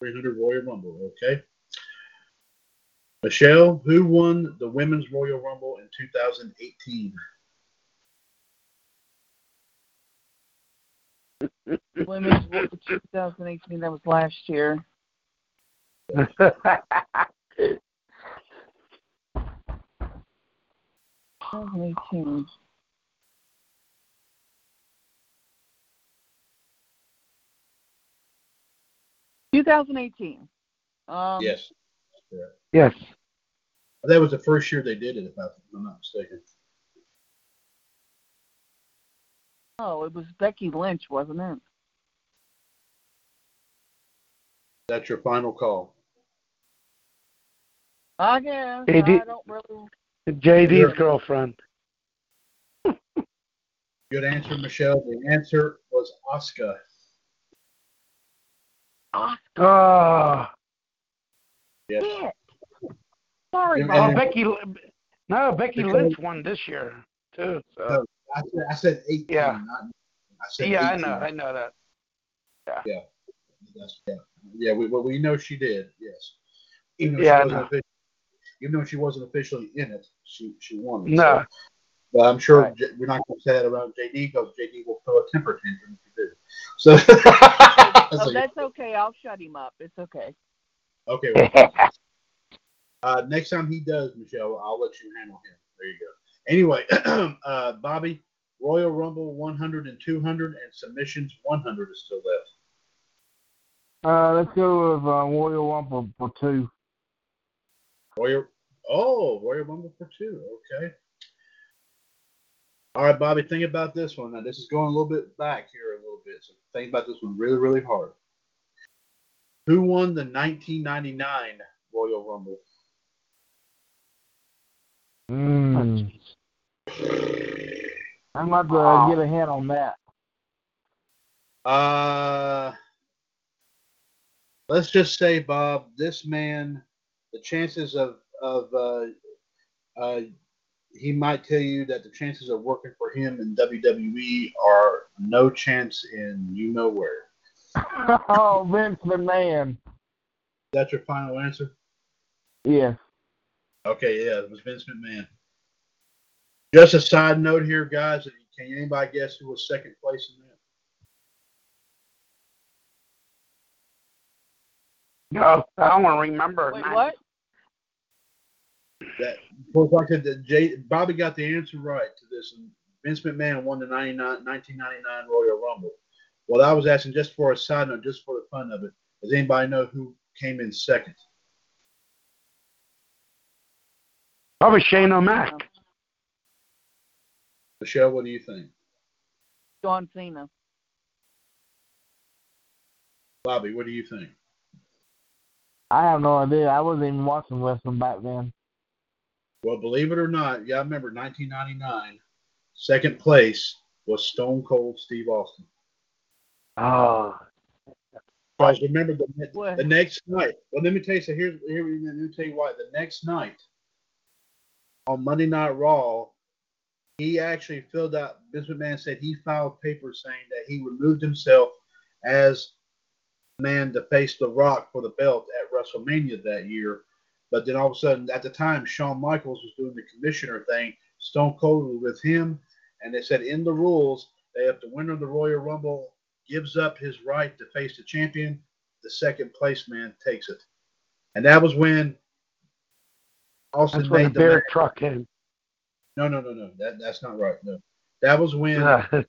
300 Royal Rumble. Okay. Michelle, who won the Women's Royal Rumble in 2018? Women's World 2018. That was last year. 2018. Two thousand eighteen. Um, yes. yes. That was the first year they did it, if I'm not mistaken. Oh, it was Becky Lynch, wasn't it? That's your final call. I guess. They I don't really. JD's girlfriend. Good answer, Michelle. The answer was Asuka. Asuka. Oh, Yes. Shit. Sorry, Yeah, oh Becky. No, Becky Lynch won this year too. So. I said, I said 18. Yeah. Not, I said Yeah, I know. I know that. That's, yeah, yeah. We, well, we know she did. Yes. Even though Yeah, she wasn't officially, even though she wasn't officially in it, she she won. it. No. So, but I'm sure Right. J- we're not going to say that around JD because JD will throw a temper tantrum if you do. So. Oh, that's okay. I'll shut him up. It's okay. okay. Well, uh, next time he does, Michelle, I'll let you handle him. There you go. Anyway, uh, Bobby, Royal Rumble 100 and 200 and submissions 100 is still left. Uh, let's go with uh, Royal Rumble for two. Royal, oh, Royal Rumble for two. Okay. All right, Bobby, think about this one. Now, this is going a little bit back here a little bit, so think about this one really, really hard. Who won the 1999 Royal Rumble? Mm. I'm about to Wow. get a hint on that. Uh, let's just say, Bob, this man, the chances of of uh, uh, he might tell you that the chances of working for him in WWE are no chance in you know where. oh, Vince McMahon. That's your final answer? Yeah. Okay, yeah, it was Vince McMahon. Just a side note here, guys. Can anybody guess who was second place in that? No, I don't want to remember. Wait, what? That well, like I said, that Jay, Bobby got the answer right to this. And Vince McMahon won the 99, 1999 Royal Rumble. Well, I was asking just for a side note, just for the fun of it. Does anybody know who came in second? Probably Shane O'Mac. Oh. Michelle, what do you think? John Cena. Bobby, what do you think? I have no idea. I wasn't even watching wrestling back then. Well, believe it or not, yeah, I remember 1999. Second place was Stone Cold Steve Austin. Oh, Guys, remember the, What? the next night. Well, let me tell you. So here's here. Let me tell you why. The next night on Monday Night Raw, he actually filled out. Vince McMahon said he filed papers saying that he removed himself as man to face The Rock for the belt at WrestleMania that year. But then all of a sudden, at the time, Shawn Michaels was doing the commissioner thing. Stone Cold was with him, and they said in the rules that if the winner of the Royal Rumble gives up his right to face the champion, the second place man takes it. And that was when Austin that's when the made the truck came. No, no, no, no. That that's not right. No, that was when that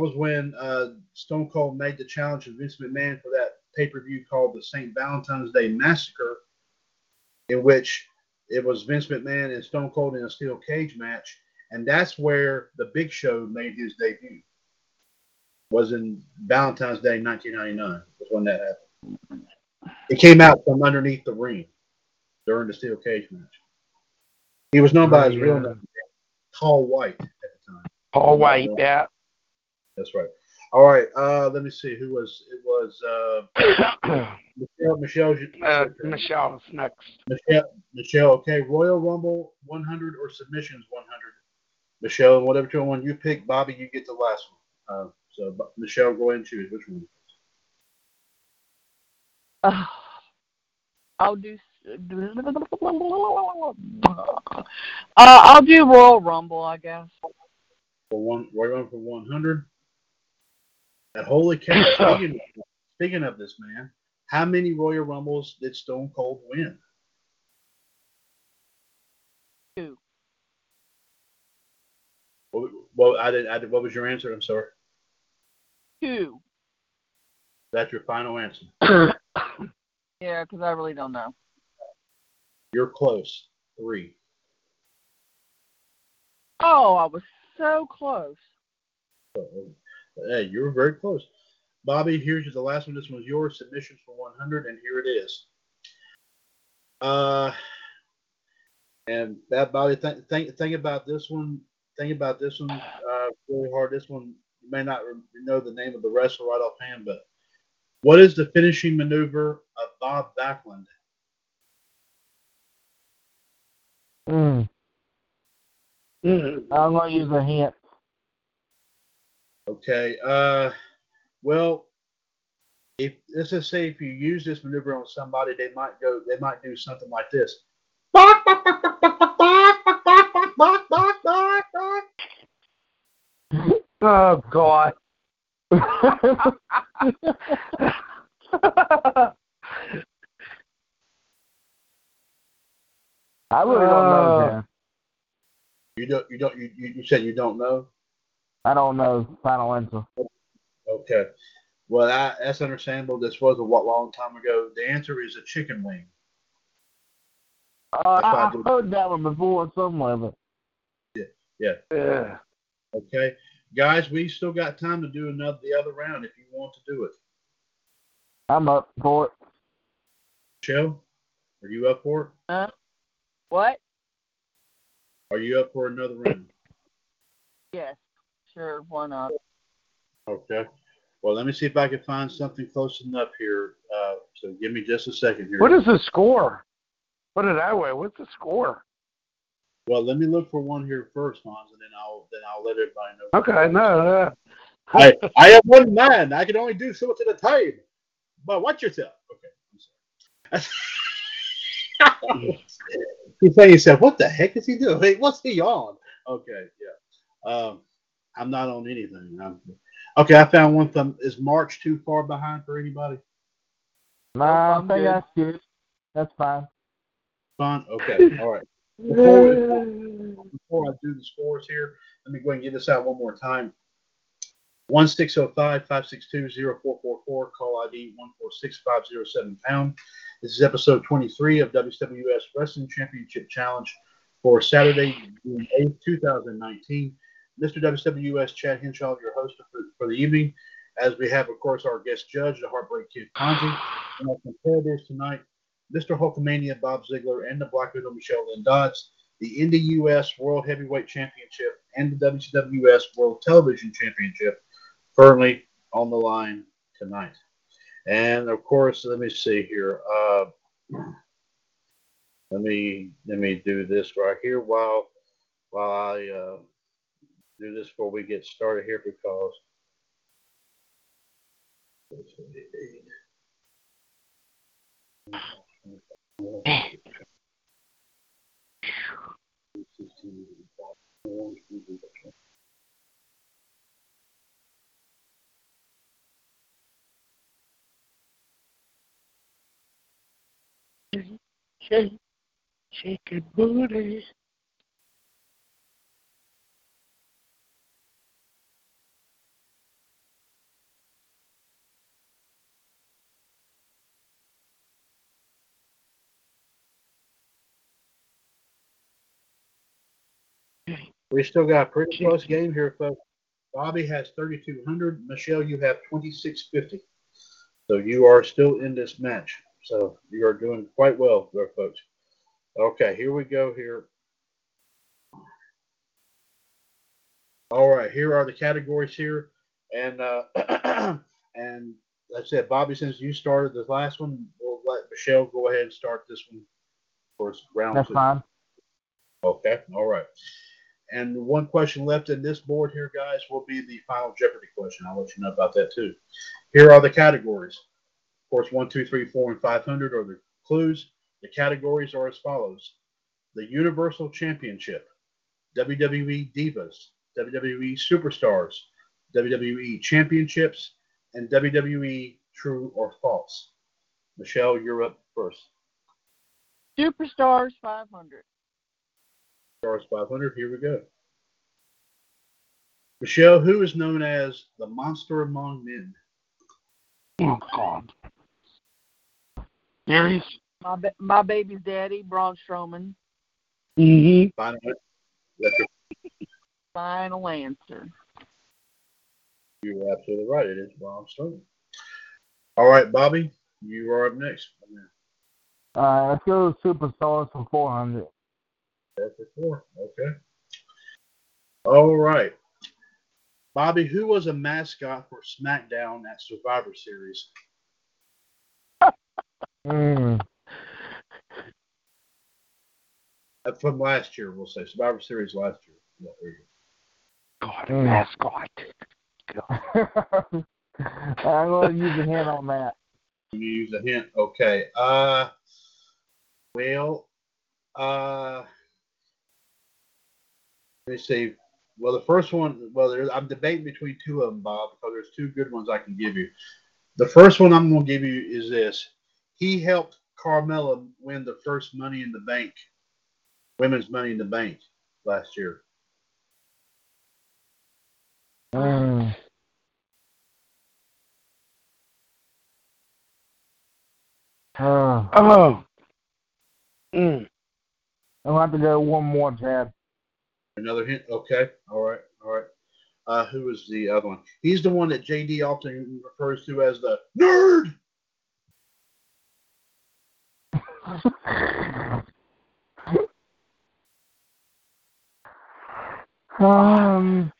was when uh, Stone Cold made the challenge to Vince McMahon for that pay per view called the St. Valentine's Day Massacre, in which it was Vince McMahon and Stone Cold in a steel cage match, and that's where the Big Show made his debut. Was in Valentine's Day 1999 was when that happened. It came out from underneath the ring during the steel cage match. He was known by his real name, Paul White, at the time. Paul White, yeah. That's right. All right. Uh, let me see. Who was it? Was uh, Michelle? Michelle. uh, Michelle's next. Michelle. Michelle. Okay. Royal Rumble 100 or Submissions 100. Michelle, whatever one you pick, Bobby, you get the last one. Uh, so Bo- Michelle, go ahead and choose which one. Uh, I'll do. Uh, I'll do Royal Rumble, I guess. For one, Royal Rumble for 100. That holy cow! Speaking, speaking of this man, how many Royal Rumbles did Stone Cold win? Two. Well, well I did. I did. What was your answer? I'm sorry. Two. That's your final answer. Yeah, because I really don't know. You're close. Three. Oh, I was so close. Hey, you were very close. Bobby, here's the last one. This was yours. Submissions for 100, and here it is. Uh, and that Bobby, think think think about this one. Think about this one uh, really hard. This one you may not re- know the name of the wrestler right offhand, but what is the finishing maneuver of Bob Backlund? Mm. Mm. I'm gonna use a hint. Okay. Uh, well, if let's just say if you use this maneuver on somebody, they might go. They might do something like this. Oh God. I really don't know, Uh, You don't. You don't. You, you you said you don't know. I don't know. Final answer. Okay. Well, I, that's understandable. This was a long time ago. The answer is a chicken wing. Uh, I, why I I heard that one before somewhere, but yeah. Yeah, yeah. Okay, guys, we still got time to do another the other round if you want to do it. I'm up for it. Michelle, are you up for it? What? Are you up for another round? Yes. Sure. Why not? Okay. Well, let me see if I can find something close enough here. Uh, so give me just a second here. What is the score? Put it that way. What's the score? Well, let me look for one here first, Hans, and then I'll then I'll let everybody know. Okay, no, no. I I have one man. I can only do so much at a time. But watch yourself. Okay, I'm sorry. He's saying himself, what the heck is he doing? What's he on? Okay, yeah. Um, I'm not on anything. I'm, okay, I found one thumb. Is March too far behind for anybody? Nah, I'm think good. that's good. That's fine. Fine. Okay. All right. Before, before I do the scores here, let me go ahead and get this out one more time. 1-605-562-0444, call ID 146507 pound. This is episode 23 of WWS Wrestling Championship Challenge for Saturday, June 8th, 2019. Mr. WWS Chad Henshaw, your host for, for the evening, as we have, of course, our guest judge, the Heartbreak Kid Ponzi, and our competitors tonight, Mr. Hulkamania Bob Ziegler and the Black Widow Michelle Lynn Dodds, the Indie US World Heavyweight Championship and the WCWS World Television Championship firmly on the line tonight. And of course, let me see here. Uh, let me let me do this right here while while I uh, do this before we get started here because. shake, shake your booty. We still got a pretty close game here, folks. Bobby has 3,200. Michelle, you have 2,650. So you are still in this match. So you are doing quite well there, folks. Okay, here we go here. All right, here are the categories here. And uh, and that's it. Bobby, since you started the last one, we'll let Michelle go ahead and start this one for round That's two. fine. Okay, all right. And one question left in this board here, guys, will be the final Jeopardy question. I'll let you know about that too. Here are the categories. Of course, one, two, three, four, and 500 are the clues. The categories are as follows the Universal Championship, WWE Divas, WWE Superstars, WWE Championships, and WWE True or False. Michelle, you're up first. Superstars 500. Stars 500. Here we go. Michelle, who is known as the monster among men? Oh God. Serious? My ba- my baby's daddy, Braun Strowman. Mm-hmm. Final answer. Final answer. You're absolutely right. It is Braun Strowman. All right, Bobby, you are up next. Uh, let's go to Superstars for 400. Four for four. Okay. All right. Bobby, who was a mascot for SmackDown at Survivor Series? Mm. Uh, From last year, we'll say. Survivor Series last year. Yeah, there you God, Mm. mascot. God. I'm going to use a hint on that. go. You use a hint. Okay. Uh, well, uh, let me see. Well, the first one, well, there, I'm debating between two of them, Bob, because there's two good ones I can give you. The first one I'm going to give you is this. He helped Carmella win the first Money in the Bank, Women's Money in the Bank last year. Mm. Uh, Oh. Mm. I'm going to have to go one more, Chad. Another hint. Okay. All right. All right. Uh, who is the other one? He's the one that JD often refers to as the nerd. Um,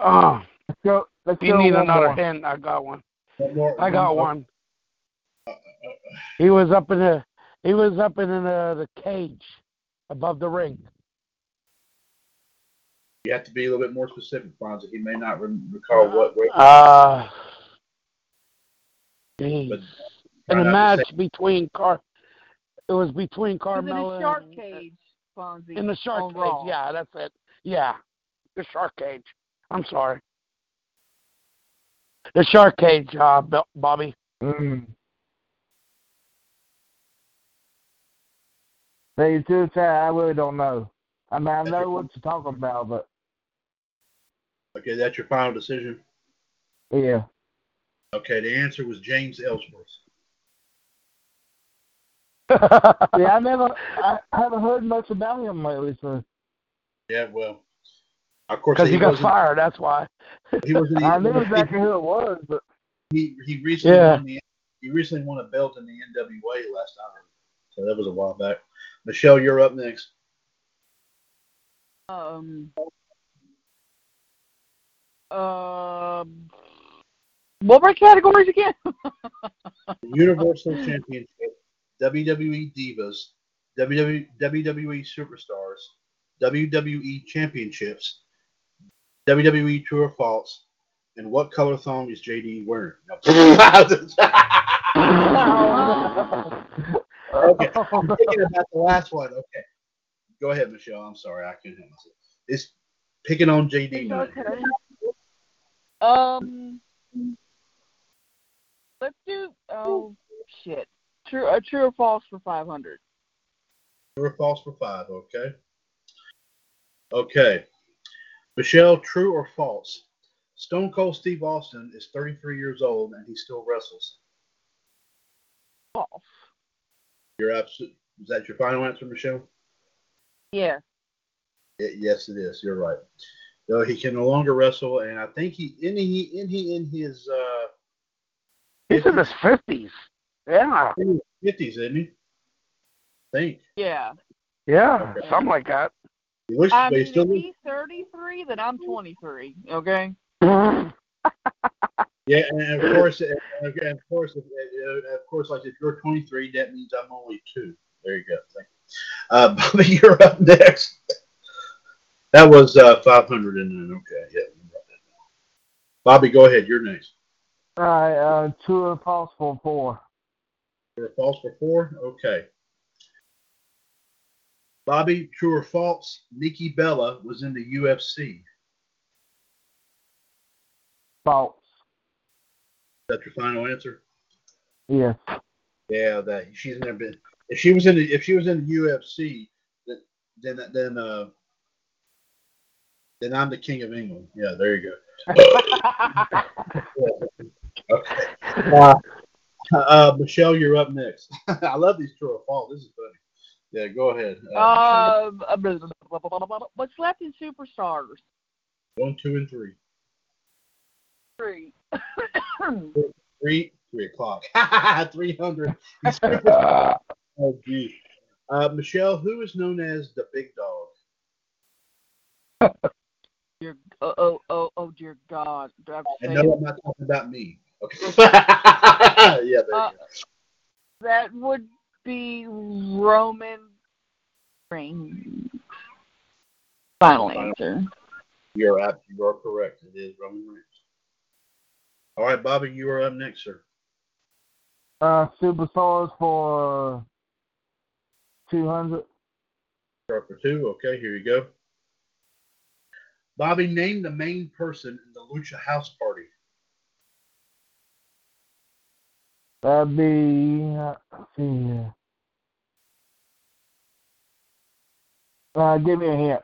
Oh. let's go. Let's You go need another more. hint. I got one. One. I got more. one. He was up in the he was up in the, the cage above the ring. You have to be a little bit more specific, Fonzie. He may not recall what. Wait, Uh. But in try a match say- between Car it was between It was in Carmella a shark and- cage, Fonzie. in the shark cage. Raw. Yeah, that's it. Yeah. The shark cage. I'm sorry. The shark cage, uh, Bobby. Mm. Tell you the truth, Chad, I really don't know. I mean, I know what you're talking about, but okay, that's your final decision. yeah. Okay, the answer was James Ellsworth. Yeah, I never, I haven't heard much about him lately, so Yeah, well, of course Because he he got fired, that's why. He wasn't. I knew he, exactly who it was, but he, he recently Yeah. won the he recently won a belt in the NWA last time, so that was a while back. Michelle, you're up next. Um. Um. What were categories again? Universal Championship, WWE Divas, WWE, WWE Superstars, WWE Championships, WWE True or False, and what color thong is JD wearing? okay, I'm thinking about the last one. Okay, go ahead, Michelle. I'm sorry, I can't help myself. It's picking on JD It's okay. Um. Let's do. Oh shit. True. Uh, true or false for five hundred. True or false for five, okay? Okay. Michelle, true or false? Stone Cold Steve Austin is 33 years old and he still wrestles. False. You're absolute. Is that your final answer, Michelle? Yeah. It- yes, it is. You're right. Though he can no longer wrestle, and I think he in he in he in his uh He's in his fifties. Yeah. fifties, isn't he? I think. Yeah. Yeah. Something like that. He looks, I but he mean, still if looks, he's 33, then I'm 23. Okay. yeah, and of course, and of course, of course, like if you're 23, that means I'm only two. There you go. Thank you. Uh, Bobby, you're up next. That was uh, 500 and then okay, yeah. Bobby, go ahead. You're next. All right, uh, true or false for four. True or false before? Okay. Bobby, true or false? Nikki Bella was in the UFC. False. Is that your final answer? Yes. Yeah, that she's never been. If she was in the if she was in the UFC, then then then uh then I'm the king of England. Yeah, there you go. Okay. Uh, uh, Michelle, you're up next. I love these true or false. This is funny. Yeah, go ahead. Uh, Um, uh, what's left in Superstars? one, two, and three. Three. Three, three o'clock. Three hundred. Uh, oh, geez. Uh, Michelle, who is known as the big dog? Dear, oh, oh, oh, oh, dear God. Do I have to And say no, it? I'm not talking about me. Okay. yeah, there you Uh, go. That would be Roman Reigns. Final answer. You're ab- you are correct. It is Roman Reigns. All right, Bobby, you are up next, sir. Uh, superstars for two hundred. Start for two. Okay, here you go. Bobby, name the main person in the Lucha House Party. That'd be. Let's see here. Uh, give me a hint.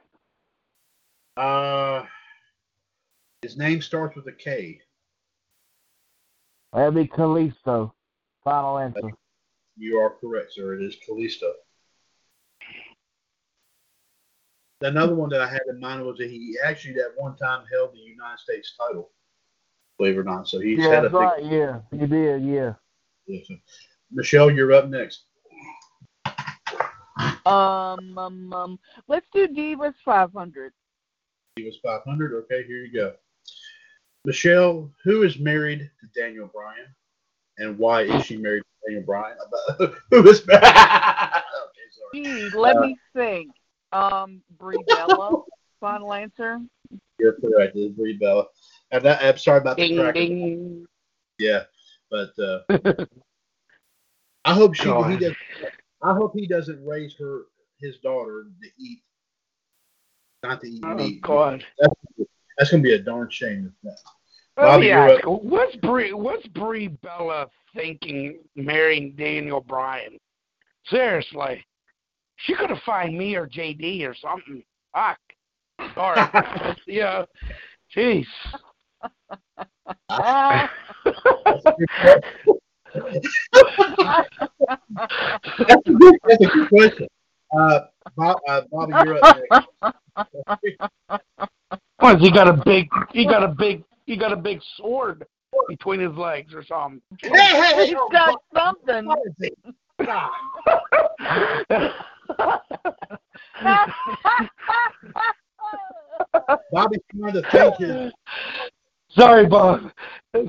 Uh, his name starts with a K. That'd be Kalisto. Final answer. You are correct, sir. It is Kalisto. Another one that I had in mind was that he actually at one time held the United States title. Believe it or not, so he's Yeah, had a that's big. right. Yeah, he did. Yeah. Yes, sir. Michelle, you're up next. Um, um, um, let's do Divas 500. He was 500. Okay, here you go. Michelle, who is married to Daniel Bryan, and why is she married to Daniel Bryan? who is? okay, sorry. Geez, let Uh, me think. Um, Brie Bella. Final answer. You're correct. It's Brie Bella. And that, I'm sorry about the crack. ding. Yeah, but uh, I hope she. He does, I hope he doesn't raise her his daughter to eat, not to eat Oh meat. God. That's, that's gonna be a darn shame. If that. Let Bobby, me ask, what's Brie what's Brie Bella thinking marrying Daniel Bryan? Seriously. She could have found me or JD or something. Fuck. Sorry. yeah. Jeez. Ah, That's a good, that's a good question. Uh, Bob, uh, Bobby, you're up next. What, he got a big he got a big he got a big sword between his legs or something. Hey, hey, hey, He's oh, got something. what is it? God. Bobby's trying to think his. Sorry, Bob.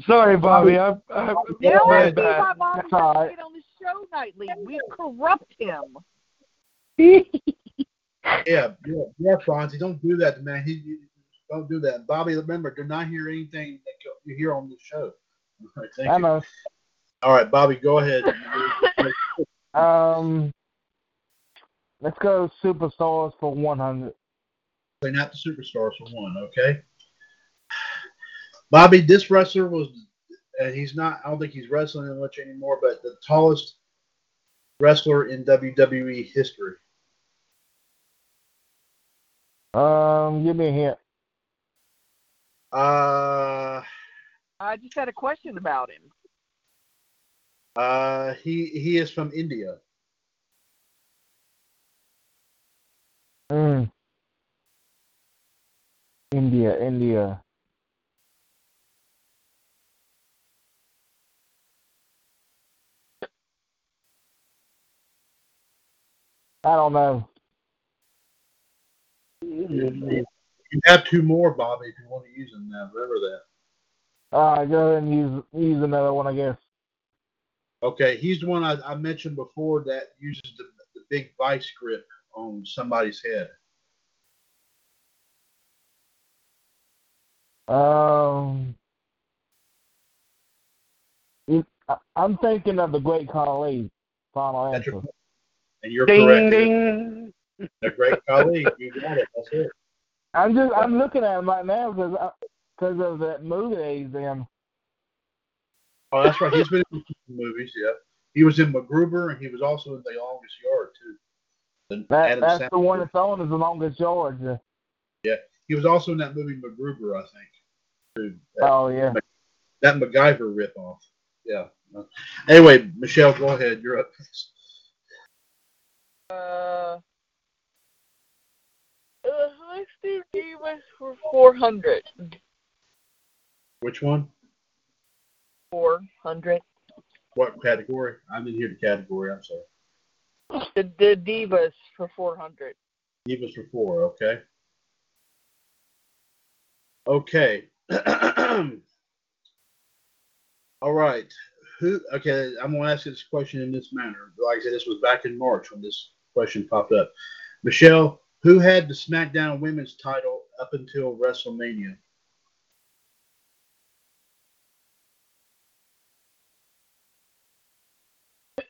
Sorry, Bobby. I'm, I'm You know my? See why bad. Bobby That's doesn't right. get on the show nightly. We corrupt him. Yeah, yeah, yeah, Fonzie, don't do that, man. He, he- don't do that. Bobby, remember, do not hear anything that you hear on the show. All right, thank I you. know. All right, Bobby, go ahead. Um, let's go superstars for one hundred. Play not the superstars for one, okay? Bobby, this wrestler was, and he's not. I don't think he's wrestling much anymore, but the tallest wrestler in WWE history. Um, give me a hint. Uh, I just had a question about him. uh, he he is from India. Mm. India, India. I don't know. You have two more, Bobby, if you want to use them now. Remember that. All right, go ahead and use use another one, I guess. Okay, he's the one I, I mentioned before that uses the, the big vice grip on somebody's head. Um, it, I, I'm thinking of the Great Khali. Final That's your, answer. And you're Ding correct. ding. A great Khali. You got it. That's it. I'm just I'm looking at him right now because because of that movie that he's in. Oh, that's right. He's been in movies, yeah. He was in MacGruber, and he was also in The Longest Yard, too. The That Adam that's Sandler the one that's on is the longest Yard. Yeah, He was also in that movie MacGruber, I think. Too. That, Oh yeah. that MacGyver ripoff. Yeah. Anyway, Michelle, go ahead. You're up. Uh, uh, let's do Divas for 400. Which one? 400. What category? I didn't hear the category. I'm sorry. The, the Divas for 400. Give us for four, okay? Okay. All right. Who? Okay, I'm going to ask you this question in this manner. Like I said, this was back in March when this question popped up. Michelle, who had the SmackDown Women's title up until WrestleMania?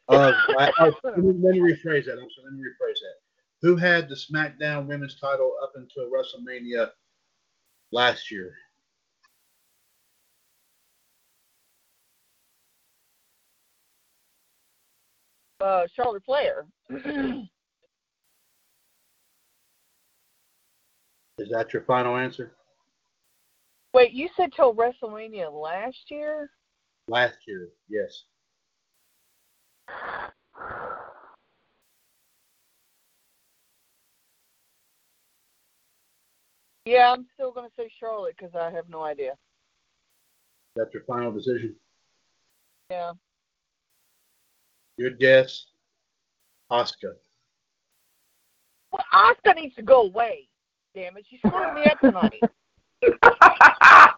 Uh, I, I, let, me, rephrase that. I'm sorry, let me rephrase that. Who had the SmackDown Women's title up until WrestleMania last year? Uh, Charlotte Flair. Is that your final answer? Wait, you said till WrestleMania last year? Last year, yes. Yeah, I'm still going to say Charlotte because I have no idea. That's your final decision. Yeah. Good guess. Asuka. Well, Asuka needs to go away. Damn it, she screwed me up tonight.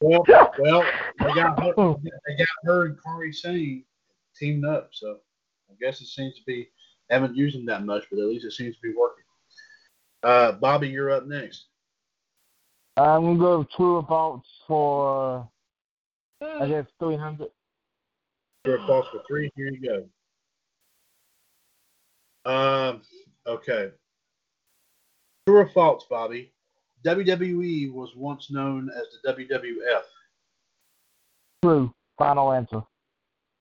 Well, well, they got her, they got her and Kairi Sane teamed up, so I guess it seems to be haven't used them that much, but at least it seems to be working. Uh, Bobby, you're up next. I'm gonna go with true or false for I guess three hundred. You're for three. Here you go. Um, okay. True or false, Bobby? WWE was once known as the WWF. True. Final answer.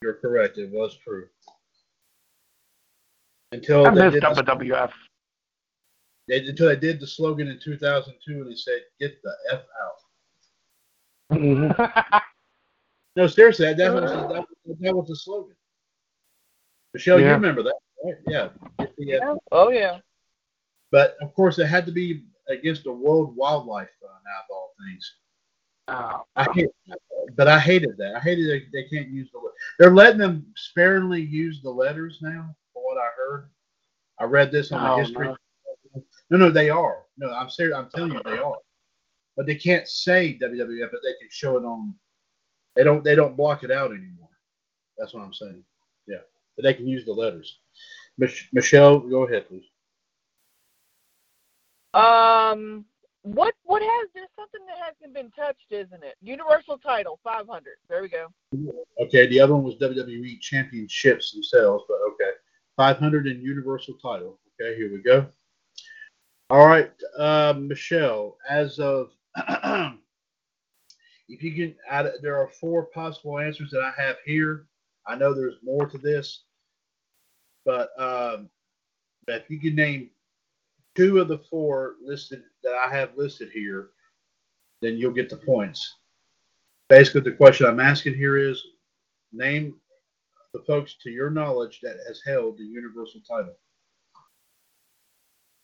You're correct. It was true. Until I they missed did the, WWF. they, until they did the slogan in 2002 and they said, "Get the f out." Mm-hmm. No, seriously, that, that, was, that, that was the slogan. Michelle, you remember that, right? Yeah. Get the F Oh, yeah. But of course, it had to be against the World Wildlife uh, Fund, out of all things. Oh. I hate, but I hated that. I hated they, they can't use the. They're letting them sparingly use the letters now, from what I heard. I read this on the Oh, history. no. No, no, they are. No, I'm serious. I'm telling you, they are. But they can't say WWF, but they can show it on. They don't. They don't block it out anymore. That's what I'm saying. Yeah, but they can use the letters. Mich- Michelle, go ahead, please. Um, what what has there's something that hasn't been touched, isn't it? Universal title, five hundred. There we go. Okay, the other one was WWE Championships themselves, but okay. 500 in Universal title. Okay, here we go. All right, uh, Michelle, as of, if you can, add, there are four possible answers that I have here. I know there's more to this, but um, if you can name two of the four listed that I have listed here, then you'll get the points basically the question I'm asking here is name the folks to your knowledge that has held the universal title.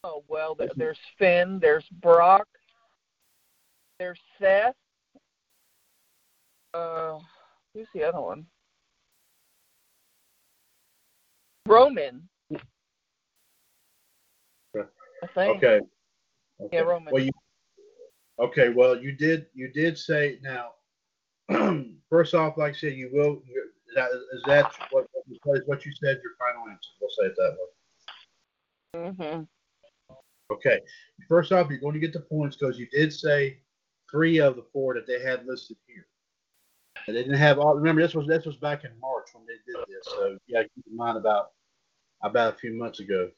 Oh well, there's Finn, there's Brock, There's Seth. Uh, who's the other one? Roman. Okay. I think. Okay. Yeah. Roman. Well, you, okay. Well, you did. You did say now. first off, like I said, you will. Is that, is that what what- what you said? Your final answer. We'll say it that way. hmm Okay. First off, you're going to get the points because you did say three of the four that they had listed here. And they didn't have all. Remember, this was this was back in March when they did this. So yeah, keep in mind about about a few months ago.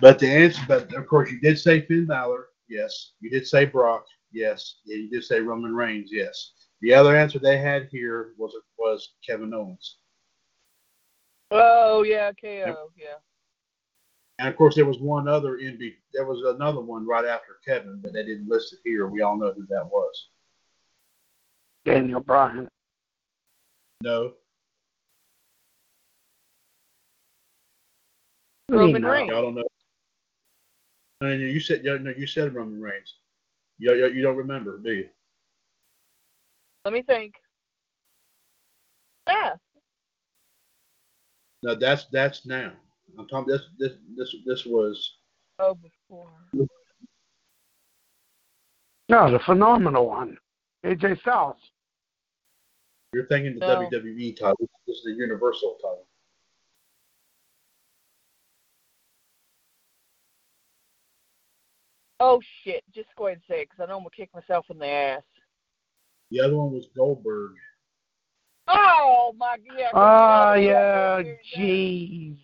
But the answer, but of course, you did say Finn Balor. Yes. You did say Brock. Yes. Yeah, you did say Roman Reigns. Yes. The other answer they had here was was Kevin Owens. Oh yeah, KO. Yeah. And of course, there was one other in there was another one right after Kevin, but they didn't list it here. We all know who that was. Daniel Bryan. No, Roman Reigns. y'all don't know. No, no, you said no, you said Roman Reigns. You, you, you don't remember, do you? Let me think. Yeah. No, that's that's now. I'm talking. This this this this was. Oh, before. No, the phenomenal one. AJ Styles. You're thinking the No. WWE title. This is the Universal title. Oh shit! Just go ahead and say it because I know I'm gonna kick myself in the ass. The other one was Goldberg. Oh my yeah. Oh, Goldberg, yeah. Jeez.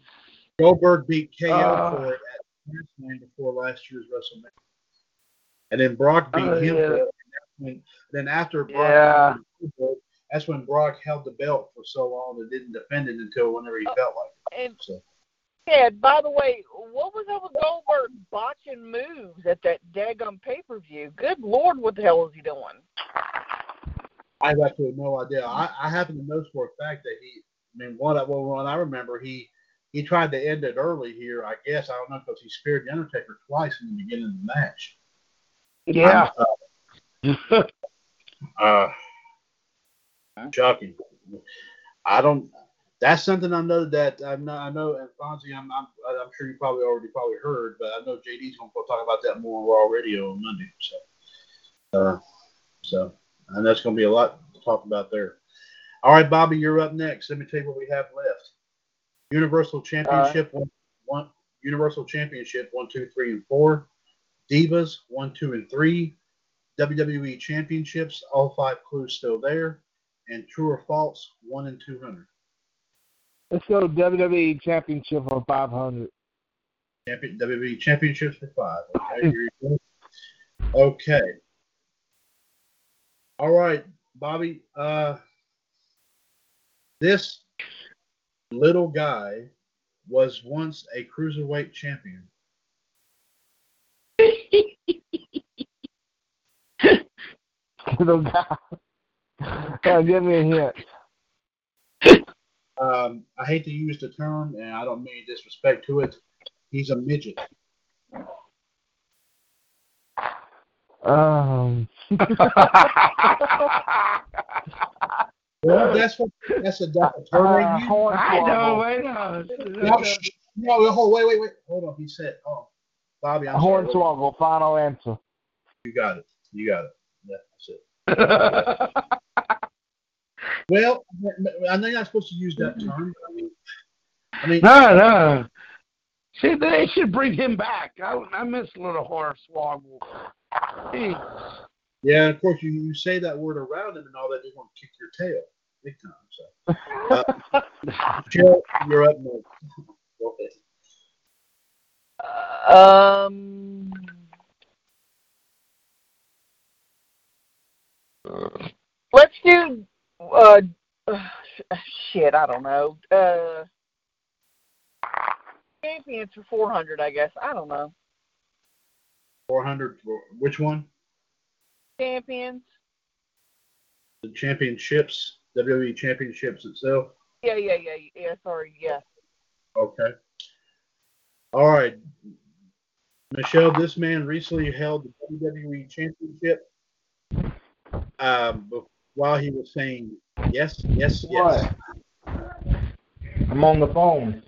Goldberg beat KO Ah. for it at SummerSlam before last year's WrestleMania. And then Brock beat Oh, him yeah. for it. And when, then after Brock Yeah. beat Goldberg, that's when Brock held the belt for so long and didn't defend it until whenever he felt like And it. So yeah, by the way, what was up with Goldberg botching moves at that daggum pay per view? Good lord, what the hell is he doing? I have absolutely no idea. I, I happen to know for a fact that he I mean what I well what I remember he he tried to end it early here, I guess. I don't know because he speared the Undertaker twice in the beginning of the match. Yeah. Uh, shocking. I don't. That's something I know that I know. I know, and Fonzie, I'm, I'm, I'm sure you probably already probably heard, but I know JD's going to talk about that more on Raw Radio on Monday. So, uh, so, and that's going to be a lot to talk about there. All right, Bobby, you're up next. Let me tell you what we have left. Universal Championship one, one Universal Championship one, two, three, and four. Divas one, two, and three. WWE Championships, all five clues still there. And True or False, one and two hundred. Let's go WWE Championship for 500. Champion, WWE Championships for five. Okay, go. Okay. All right, Bobby. Uh, this little guy was once a cruiserweight champion. Little guy. Give me a hint. Um, I hate to use the term, and I don't mean disrespect to it. He's a midget. Um, Well, that's what that's a that's a term they uh, use. Hornswoggle. I know, wait a No, sh- no, hold, wait, wait, wait. Hold on. He said, "Oh, Bobby, I'm sorry. Hornswoggle. Final answer. You got it. You got it. Yeah, that's it." Well, I know you're not supposed to use that term. but I mean, I mean, no, no. See, they should bring him back. I, I miss Little Hornswoggle. Jeez. yeah. Of course, you, you say that word around him and all that, they're going to kick your tail big time. So, uh, Jill, you're up next. Go ahead. Um. Let's do. Uh, uh, shit, I don't know. Uh, champions for four hundred, I guess. I don't know. 400. Which one? Champions. The championships, WWE championships itself. Yeah, yeah, yeah, yeah. Sorry, yeah. Okay. All right. Michelle, this man recently held the WWE Championship um, bef- while he was saying yes, yes, yes. What? I'm on the phone.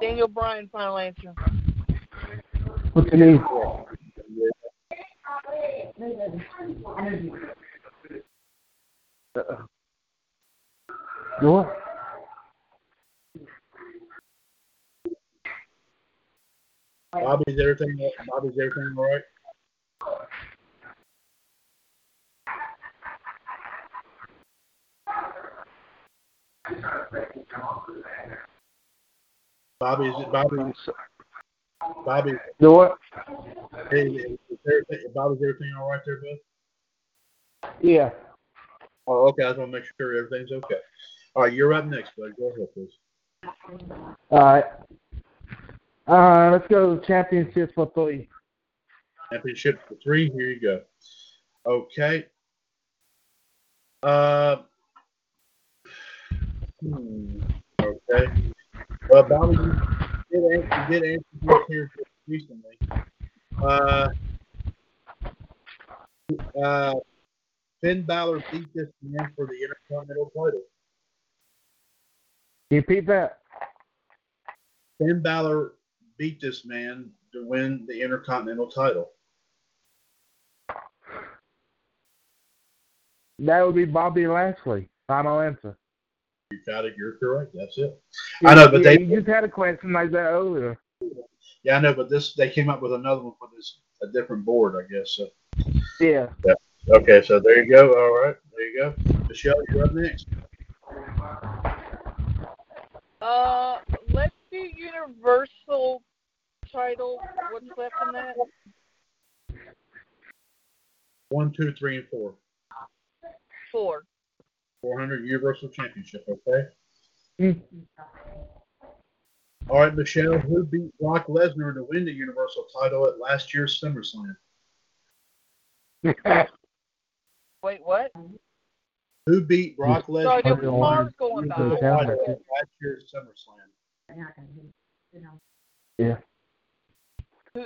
Daniel Bryan, final answer. What you need? Uh-uh. What? Bobby's everything. Bobby's everything all right? Bobby, is it Bobby? Bobby, Do what? hey, is everything, Bobby's everything all right there, bud? Yeah. Oh, okay. I just want to make sure everything's okay. All right, you're up next, bud. Go ahead, please. All right. Uh, let's go to championship for three. Championship for three. Here you go. Okay. Uh. Hmm, Okay. Well, Bobby, you did answer, you did answer this here recently. Uh. Uh. Finn Balor beat this man for the Intercontinental title. Repeat that? Finn Balor beat this man to win the Intercontinental title. That would be Bobby Lashley. Final answer. You got it. You're correct. That's it. I know, but Yeah, they You just had a question like that earlier. Yeah, I know, but this they came up with another one for this a different board, I guess. So Yeah. okay, so there you go. All right, there you go. Michelle, you're up next. Uh, let's do Universal title. What's left in that? One, two, three, and four. Four. Four hundred Universal Championship. Okay. Mm. All right, Michelle. Who beat Brock Lesnar to win the Universal title at last year's SummerSlam? Wait, what? Who beat Brock Sorry, Lesnar there to win going the title at last year's SummerSlam? yeah. Who,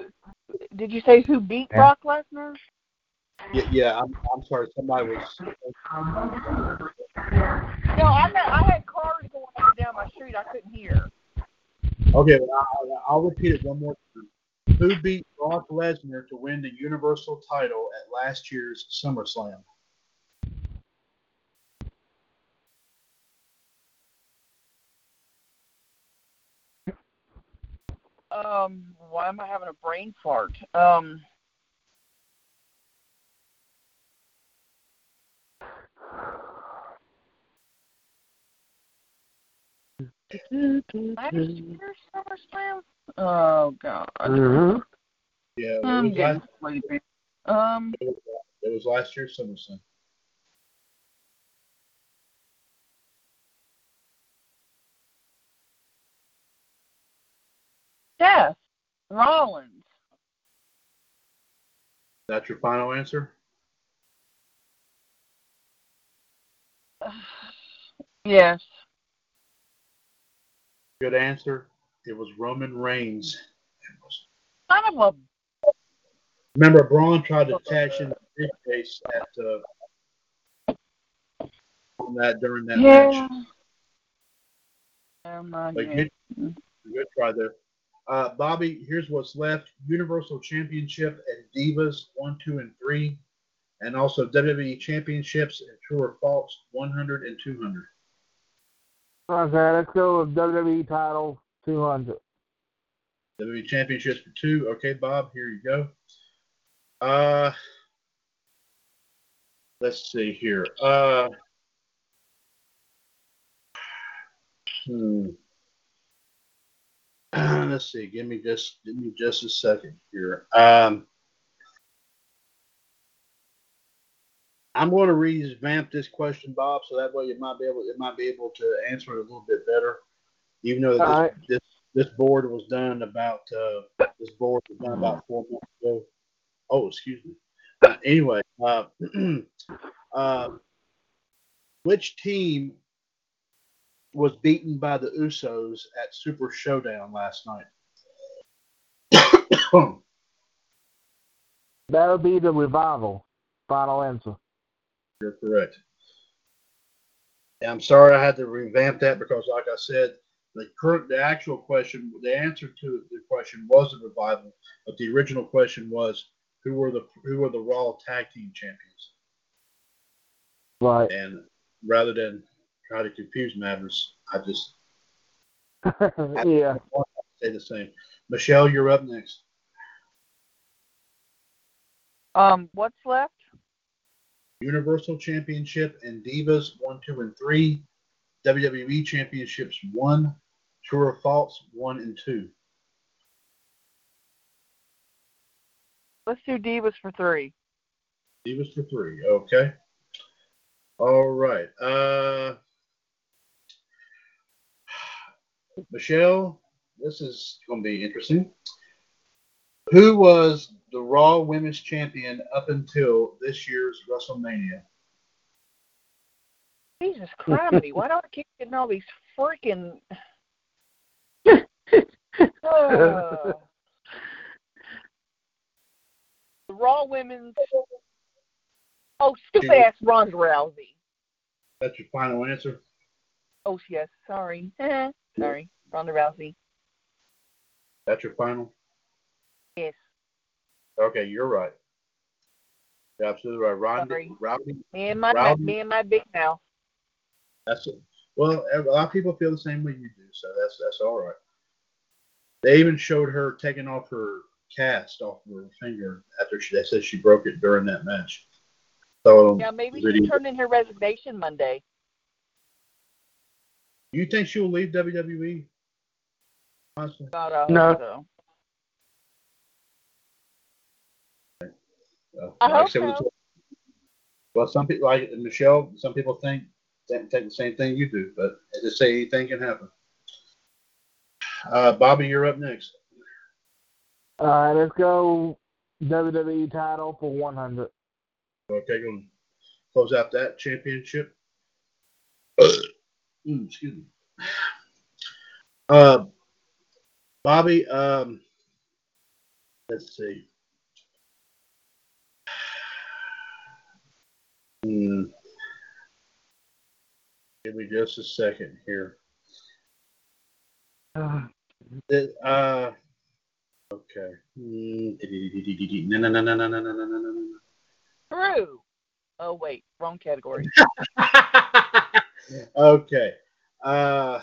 did you say who beat Yeah. Brock Lesnar? Yeah, yeah. I'm, I'm sorry. Somebody was. No, I had, I had cars going up and down my street. I couldn't hear. Okay, well, I'll, I'll repeat it one more time. Who beat Brock Lesnar to win the Universal title at last year's SummerSlam? Um, why am I having a brain fart? Um, last year's SummerSlam? Oh God, Mhm. Yeah, it I'm was, getting last, sleepy. Um, it was last year's SummerSlam. Seth Rollins. That's your final answer? Yes. Good answer. It was Roman Reigns. Son of a. Remember, Braun tried to cash in the briefcase at uh, on that during that Yeah. match. Oh my But good, good try there. Uh, Bobby, here's what's left: Universal Championship and Divas one, two, and three, and also WWE Championships and True or False 100 and 200. Okay, let's go with WWE title 200. WWE Championships for two. Okay, Bob, here you go. Uh, let's see here. Uh, hmm. let's see. Give me just give me just a second here. Um, I'm going to revamp this question, Bob, so that way it might be able it might be able to answer it a little bit better. Even though this right. this, this board was done about uh, this board was done about four months ago. Oh, excuse me. Uh, anyway, uh, uh, which team was beaten by the Usos at Super Showdown last night? That would be the revival. Final answer. You're correct. And I'm sorry I had to revamp that because, like I said, the current, the actual question, the answer to the question was a revival, but the original question was who were the who were the Raw Tag Team Champions? Right. And rather than try to confuse matters, I just yeah. say the same. Michelle, you're up next. Um, what's left? Universal Championship and Divas one, two, and three. WWE Championships one, Tour of Faults one and two. Let's do Divas for three. Divas for three. Okay. All right. Uh, Michelle, this is going to be interesting. Who was the Raw Women's Champion up until this year's WrestleMania? Jesus criminy, why do I keep getting all these freaking Uh, the Raw Women's Oh, stupid ass Ronda Rousey. That's your final answer. Oh yes, sorry. Sorry. Ronda Rousey. That's your final. Yes. Okay, you're right. You're absolutely right. Ronda, Sorry. Rowdy, Me and my Rousey. me and my big mouth. That's it. Well, a lot of people feel the same way you do, so that's that's all right. They even showed her taking off her cast off of her finger after she, they said she broke it during that match. So, um, Yeah, maybe really- she turned in her resignation Monday. you think she'll leave WWE? Honestly, God, I hope No. so. Uh, I like hope said, so. Well, some people like Michelle. Some people think think think the same thing you do, but as I say, anything can happen. Uh, Bobby, you're up next. All right, let's go WWE title for 100. Okay, going to close out that championship. Mm, excuse me. Uh, Bobby, um, let's see. Hmm. Give me just a second here. Th- Uh, okay. Hmm. No, no, no, no, no, no, no, no, no, no. True. Oh wait, wrong category. okay. Uh,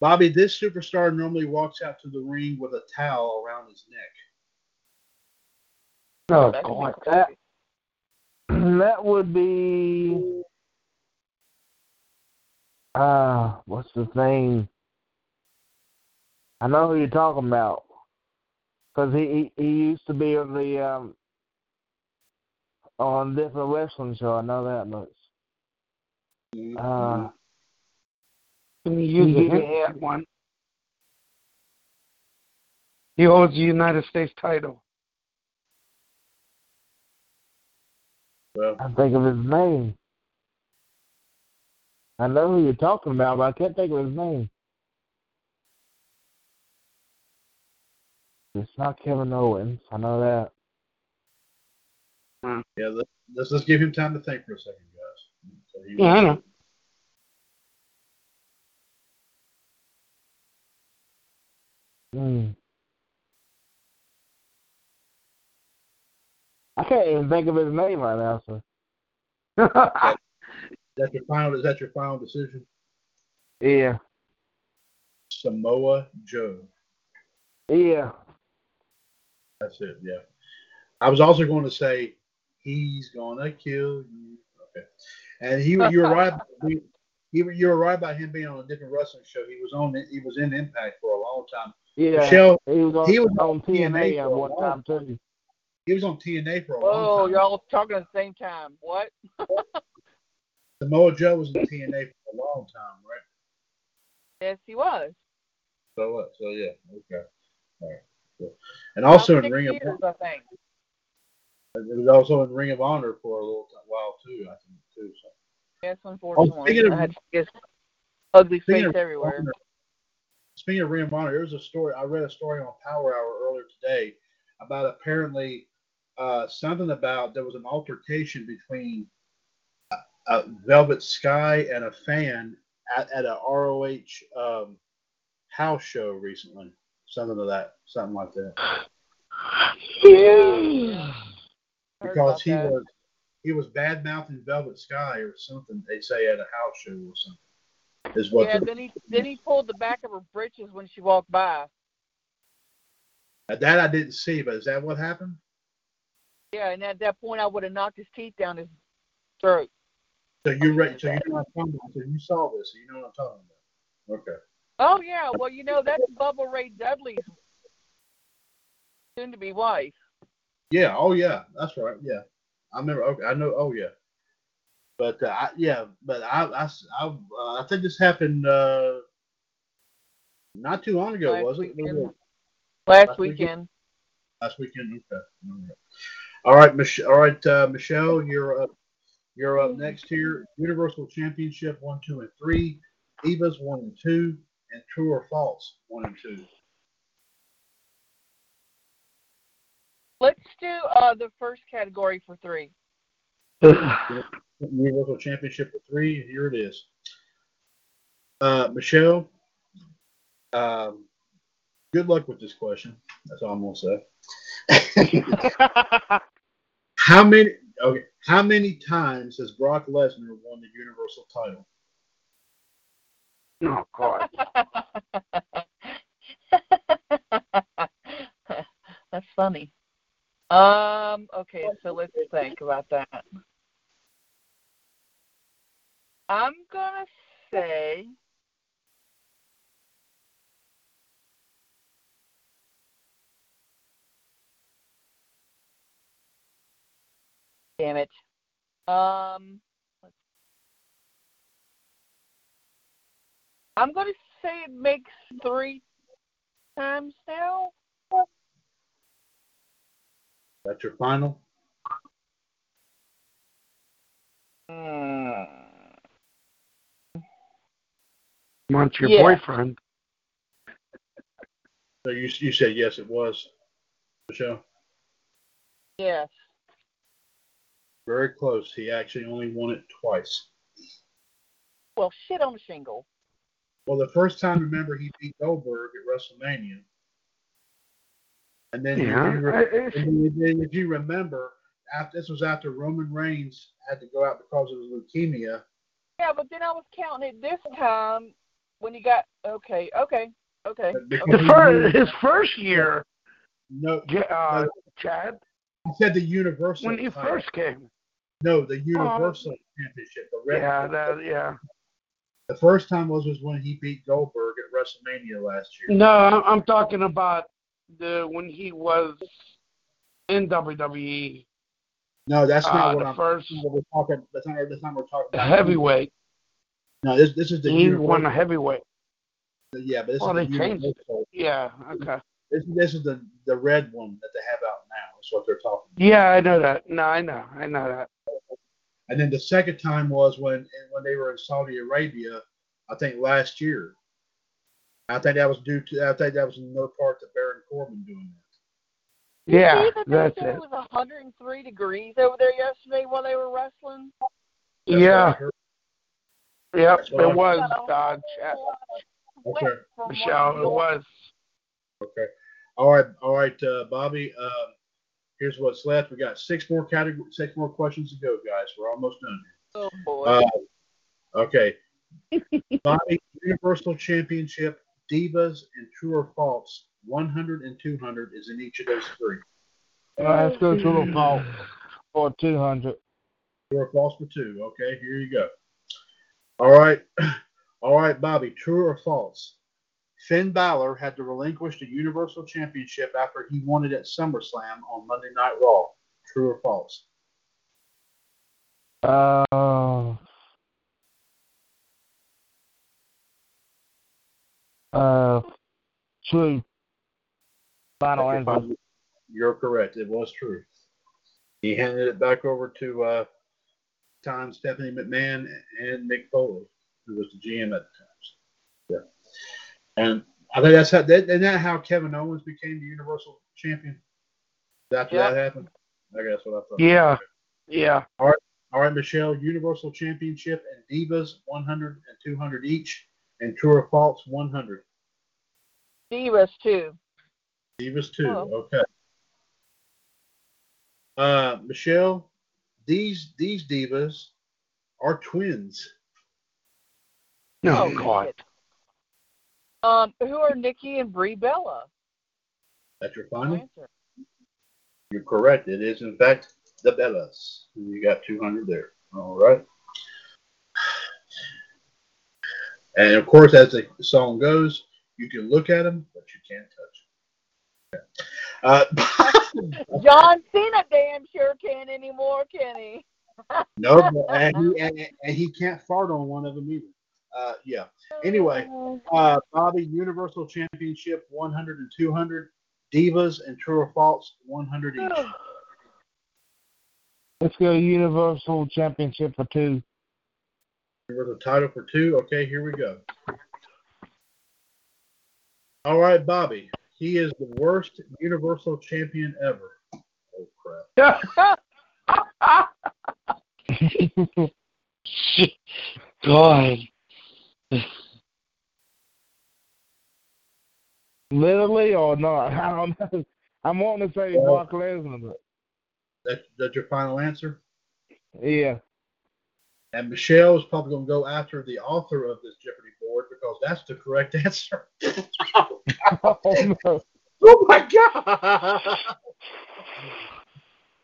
Bobby, this superstar normally walks out to the ring with a towel around his neck. Oh, That God. that- that would be. Uh, what's the thing? I know who you're talking about. Because he, he he used to be on the um on different wrestling show. I know that much. Uh, Can you use You a give me hint a- for one? He holds the United States title. Well, I think of his name. I know who you're talking about, but I can't think of his name. It's not Kevin Owens. I know that. yeah, let, let's let's give him time to think for a second, guys. So he- Yeah, I know. Hmm. I can't even think of his name right now, sir. Is that your final? Is that your final decision? yeah. Samoa Joe. Yeah. That's it. Yeah. I was also going to say he's gonna kill you. Okay. And he, you were right. He, he, you were right about him being on a different wrestling show. He was on. He was in Impact for a long time. Yeah. Michelle, he was on, he was on on TNA TNA at for a one time too. He was on TNA for a Whoa, long time. Oh, you're all talking at the same time. What? Samoa Joe was in TNA for a long time, right? Yes, he was. So what? So yeah. Okay. All right. Cool. And also in Ring of Honor, I think. it was also in Ring of Honor for a little t- while too. I think too. So. Yes, oh, unfortunately. speaking of- I had his ugly face everywhere. Honor, speaking of Ring of Honor, there was a story. I read a story on Power Hour earlier today about apparently uh, something about there was an altercation between uh, uh, Velvet Sky and a fan at, at a ROH um, house show recently. Something of that, something like that. Yeah. Because he that. was he was bad mouthing Velvet Sky or something. They say at a house show or something. Is what Yeah, the- then he then he pulled the back of her breeches when she walked by. that I didn't see, but is that what happened? Yeah, and at that point I would have knocked his teeth down his throat. So you read, so you know what I'm talking about. So you saw this, so you know what I'm talking about. Okay. Oh yeah, well you know that's Bubba Ray Dudley's soon to be wife. Yeah. Oh yeah. That's right. Yeah. I remember. Okay. I know. Oh yeah. But uh, I, yeah. But I I I, uh, I think this happened uh, not too long ago, Last was it? weekend. Last Last weekend? weekend. Last weekend. Okay. All right. Mich- All right, uh, Michelle, you're up. You're up next here. Universal Championship one, two, and three. Divas one and two, and True or False one and two. Let's do uh the first category for three. Universal Championship for three. Here it is. Uh, Michelle, um, good luck with this question. That's all I'm gonna say. how many? Okay, how many times has Brock Lesnar won the Universal title? Oh God. That's funny. Um, okay, so let's think about that. I'm gonna say Damn it. Um I'm gonna say it makes three times now. That's your final. Hmm. Want your Yeah. boyfriend? So you you said yes, it was, Michelle. Yes. Very close. He actually only won it twice. Well, shit on the shingle. Well, the first time, remember, he beat Goldberg at WrestleMania. And then, Yeah. if, you re- I- I- and then if you remember, after this was after Roman Reigns had to go out because of his leukemia. Yeah, but then I was counting it this time when he got okay, okay, okay. Because The first, his first year, no, Ja- uh, Chad, he said the Universal. when he title. first came. No, the Universal Championship. The red, Yeah, that, yeah. The first time was was when he beat Goldberg at WrestleMania last year. No, I'm, I'm talking about the when he was in WWE, No, that's uh, not what the I'm. first We're talking. That's not. That's not what we're talking about. The heavyweight. No, this this is the He Universal. won a heavyweight. Yeah, but this Oh, is they the changed it. Yeah, okay. This, this is the the red one that they have out now. Is what they're talking. about. Yeah, I know that. No, I know, I know that. And then the second time was when when they were in Saudi Arabia, I think last year. I think that was due to. I think that was in no part to Baron Corbin doing that. Yeah, See that that's it. it was 103 degrees over there yesterday while they were wrestling. That's Yeah. what I heard. Yep, That's what I- it was uh, Okay. Michelle. It was. Okay. All right. All right, uh, Bobby. Um, here's what's left. We got six more category, six more questions to go, guys. We're almost done. Oh boy. Uh, okay. Bobby, Universal Championship, Divas, and True or False, 100 and 200 is in each of those three. All right, let's go to the false for 200. True or false for two. Okay, here you go. All right. All right, Bobby, true or false? Finn Balor had to relinquish the Universal Championship after he won it at SummerSlam on Monday Night Raw. True or false? Uh, uh, true. Final answer. You're correct. It was true. He handed it back over to uh, time Stephanie McMahon and Mick Foley, who was the GM at the time. Yeah. And I think that's how. That, isn't that how Kevin Owens became the Universal Champion? After Yep. that happened, I guess what I thought. Yeah. Yeah. All right, all right, Michelle, Universal Championship and Divas 100 and 200 each, and True or False 100. Divas too. Divas two. Oh. Okay. Uh, Michelle, these these divas are twins. Oh, Oh, God. Um, who are Nikki and Brie Bella? That's your final. answer. You're correct. It is in fact the Bellas. You got 200 there. All right. And of course, as the song goes, you can look at them, but you can't touch them. Uh, John Cena damn sure can't anymore, can he? no, and he, and, and he can't fart on one of them either. Uh, yeah. Anyway, uh, Bobby Universal Championship 100 and 200, Divas and True or False 100 each. Let's go Universal Championship for two. Universal title for two. Okay, here we go. All right, Bobby. He is the worst Universal Champion ever. Oh crap! God. Literally or not? I don't know. I'm wanting to say Well- Brock Lesnar, but That that's your final answer. yeah. And Michelle is probably going to go after the author of this Jeopardy board because that's the correct answer. Oh no. oh my God!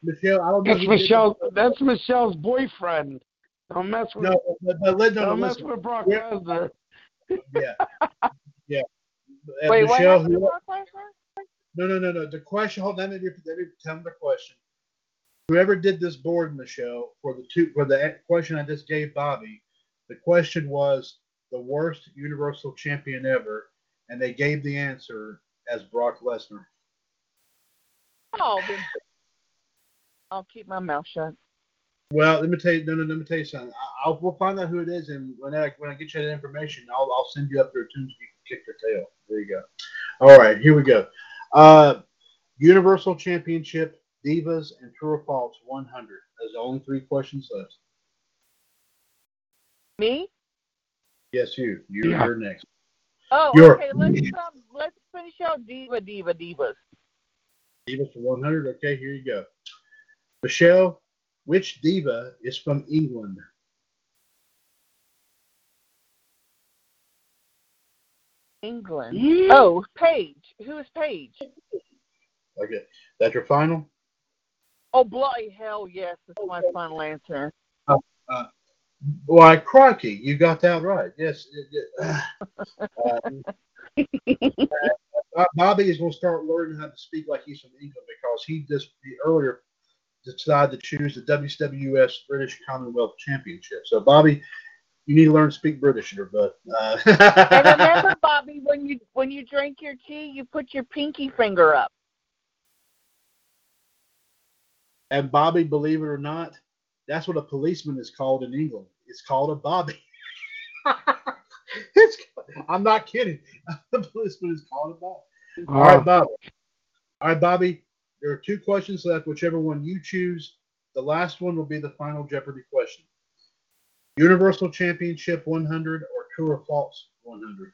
Michelle, I don't. That's Michelle. That's Michelle's boyfriend. Don't mess with. No, but, but let no, don't mess listen. with Brock. Lesnar. Yeah, yeah. Uh, Wait, what Michelle, to who? No, no, no, no. The question. Hold on. Let me, let me tell them the question. Whoever did this board, Michelle, for the two for the question I just gave Bobby, the question was the worst Universal Champion ever, and they gave the answer as Brock Lesnar. Oh, I'll keep my mouth shut. Well, let me tell you. No, no, let me tell you something. I, I'll we'll find out who it is, and when I when I get you that information, I'll I'll send you up there too, so you can kick their tail. There you go. All right, here we go. Uh, Universal Championship, Divas, and True or False 100. There's only three questions left. Me? Yes, you. You Yeah. you're next. Oh, You're- okay. Let's um, let's finish out Diva, Diva, Divas. Divas for 100. Okay, here you go. Michelle, which diva is from England? England. Mm. Oh, Paige. Who is Paige? Okay, that's your final. Oh, bloody hell, yes. That's my final answer. Why, crikey, you got that right. Yes. it- it- um, uh, Bobby is going to start learning how to speak like he's from England because he just he earlier decided to choose the WWS British Commonwealth Championship. So, Bobby, you need to learn to speak British here, bud. Uh, And remember, Bobby, when you when you drink your tea, you put your pinky finger up. and Bobby, believe it or not, that's what a policeman is called in England. It's called a Bobby. it's, I'm not kidding. The policeman is called a Bobby. All right, Bobby. All right, Bobby. There are two questions left. Whichever one you choose, the last one will be the final Jeopardy question. Universal Championship 100 or True or False 100?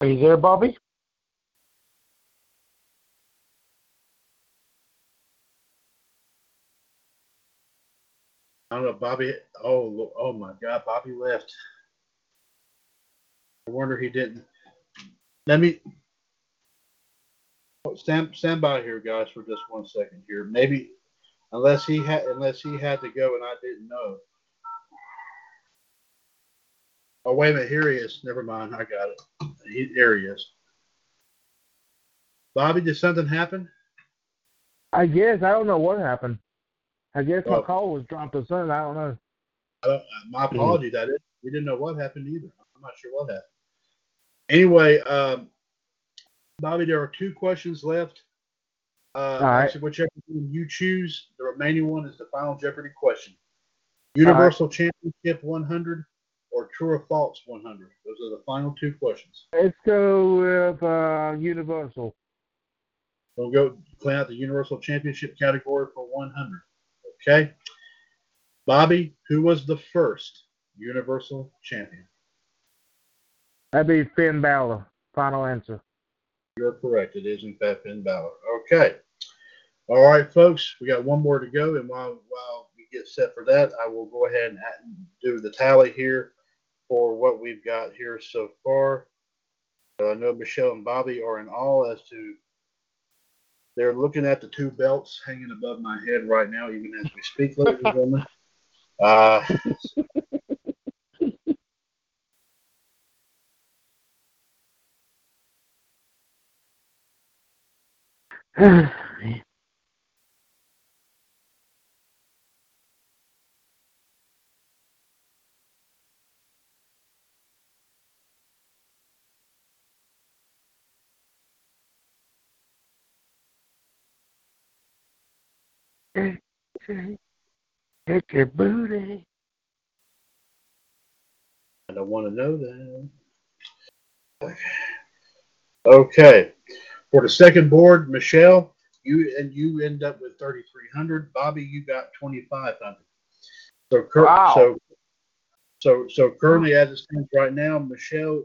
Are you there, Bobby? I don't know, Bobby. Oh, oh my God, Bobby left. I wonder he didn't. Let me stand stand by here, guys, for just one second here. Maybe unless he had unless he had to go and I didn't know. Oh wait a minute, here he is. Never mind, I got it. He, there he is. Bobby, did something happen? I guess I don't know what happened. I guess my Oh. call was dropped or something. I don't know. I don't, my apologies. I didn't. We didn't know what happened either. I'm not sure what happened. Anyway, um, Bobby, there are two questions left. Uh, right. Actually, whichever one you choose, the remaining one is the final Jeopardy question. Universal Championship 100 or True or False 100? Those are the final two questions. Let's go with uh, Universal. We'll go clean out the Universal Championship category for 100. Okay. Bobby, who was the first Universal Champion? That'd be Finn Balor. Final answer. You're correct. It is in fact Finn Balor. Okay. All right, folks. We got one more to go, and while while we get set for that, I will go ahead and do the tally here for what we've got here so far. Uh, I know Michelle and Bobby are in all as to they're looking at the two belts hanging above my head right now, even as we speak, ladies and gentlemen. Uh, Hit your booty. I don't want to know that. Okay. For the second board, Michelle, you and you end up with 3,300. Bobby, you got 2,500. So, cur- Wow. so, so, so currently, as it stands right now, Michelle,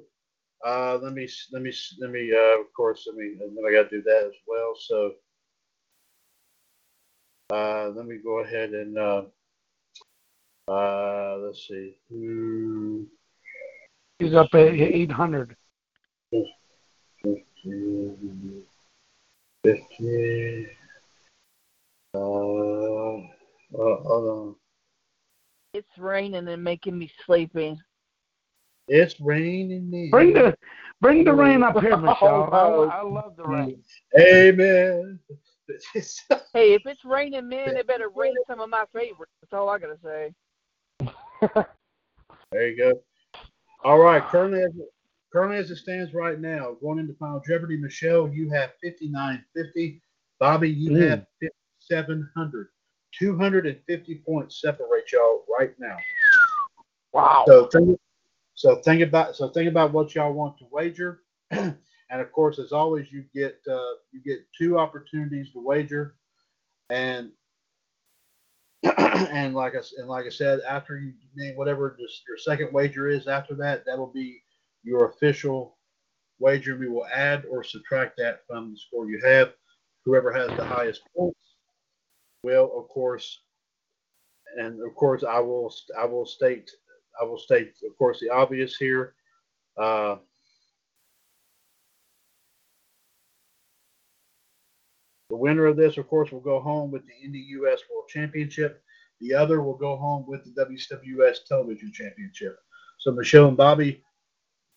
uh, let me, let me, let me, uh, of course, let me, and then I got to do that as well. So, uh, let me go ahead and, uh, uh, let's see. Hmm. He's up at 800. 50, 50, uh, uh, hold on. It's raining and making me sleepy. It's raining. men. Bring the bring the rain up here, Michelle. Oh, I, I love the rain. Amen. Hey, if it's raining men, it better rain some of my favorites. That's all I gotta say. there you go. All right, currently as, currently as it stands right now, going into Final Jeopardy, Michelle, you have 5950. Bobby, you Mm. have 5700. 250 points separate y'all right now. Wow. So think, so think about so think about what y'all want to wager, and of course, as always, you get uh, you get two opportunities to wager, and and like I s- and like I said, after you name whatever this, your second wager is, after that, that will be your official wager. We will add or subtract that from the score you have. Whoever has the highest points will, of course, and of course, I will I will state I will state, of course, the obvious here. Uh, the winner of this, of course, will go home with the Indie US World Championship. The other will go home with the WWS Television Championship. So, Michelle and Bobby,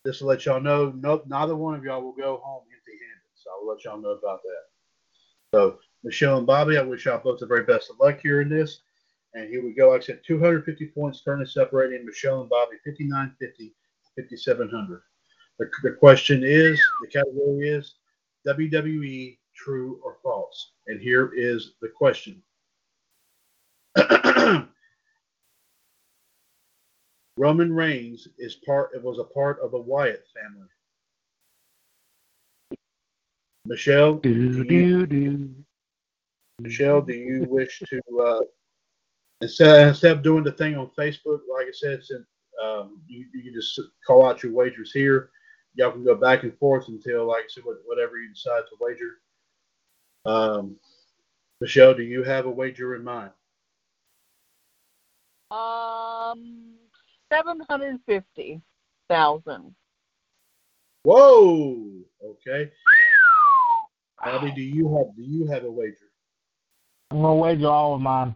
just to let y'all know, no, neither one of y'all will go home empty-handed. So, I'll let y'all know about that. So, Michelle and Bobby, I wish y'all both the very best of luck here in this. And here we go. Like I said, 250 points currently separating Michelle and Bobby, 5950, 5700. The, the question is, the category is WWE true or false. And here is the question. Roman Reigns is part was a part of the Wyatt family. Michelle, Do, do you, do, do. Michelle, do you wish to uh, instead instead of doing the thing on Facebook, like I said, since um, you, you can just call out your wagers here. Y'all can go back and forth until, like I said, whatever you decide to wager. Um, Michelle, do you have a wager in mind? Um, seven hundred fifty thousand. Whoa. Okay. Abby, do you have do you have a wager? I'm gonna wager all of mine.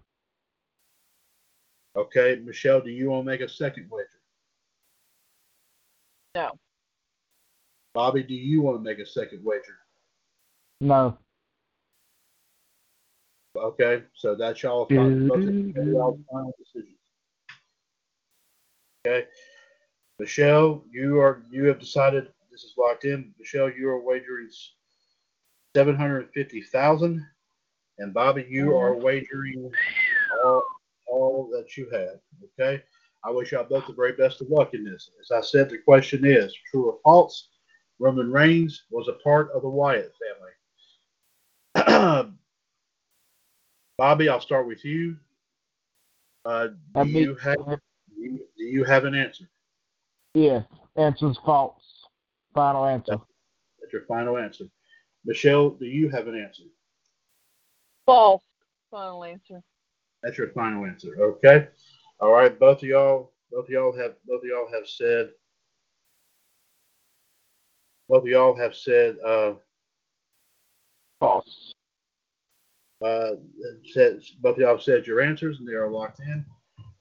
Okay, Michelle, do you want to make a second wager? No. Bobby, do you want to make a second wager? No. Okay, so that's y'all final, both do, of y'all's final decisions. Okay, Michelle, you are you have decided this is locked in. Michelle, you are wagering seven hundred fifty thousand, and Bobby, you are wagering all all that you have. Okay. I wish y'all both the very best of luck in this. As I said, the question is true or false? Roman Reigns was a part of the Wyatt family. Bobby, I'll start with you. Uh, do I you have do you, have an answer? Yeah, answer's false. Final answer. That's your final answer. Michelle, do you have an answer? False. Final answer. That's your final answer. Okay. All right. Both of y'all, both of y'all have, both of y'all have said, both of y'all have said, uh, False. uh, said, both of y'all have said your answers and they are locked in.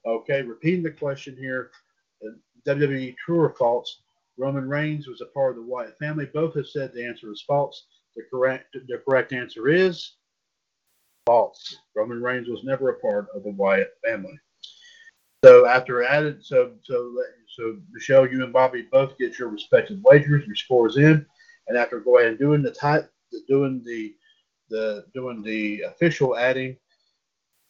Okay. Repeating the question here, WWE true or false? Roman Reigns was a part of the Wyatt family. Both have said the answer is false. The correct, the correct answer is false. Roman Reigns was never a part of the Wyatt family. So after added, so so so Michelle, you and Bobby both get your respective wagers, your scores in, and after go ahead and doing the type, doing the the doing the official adding,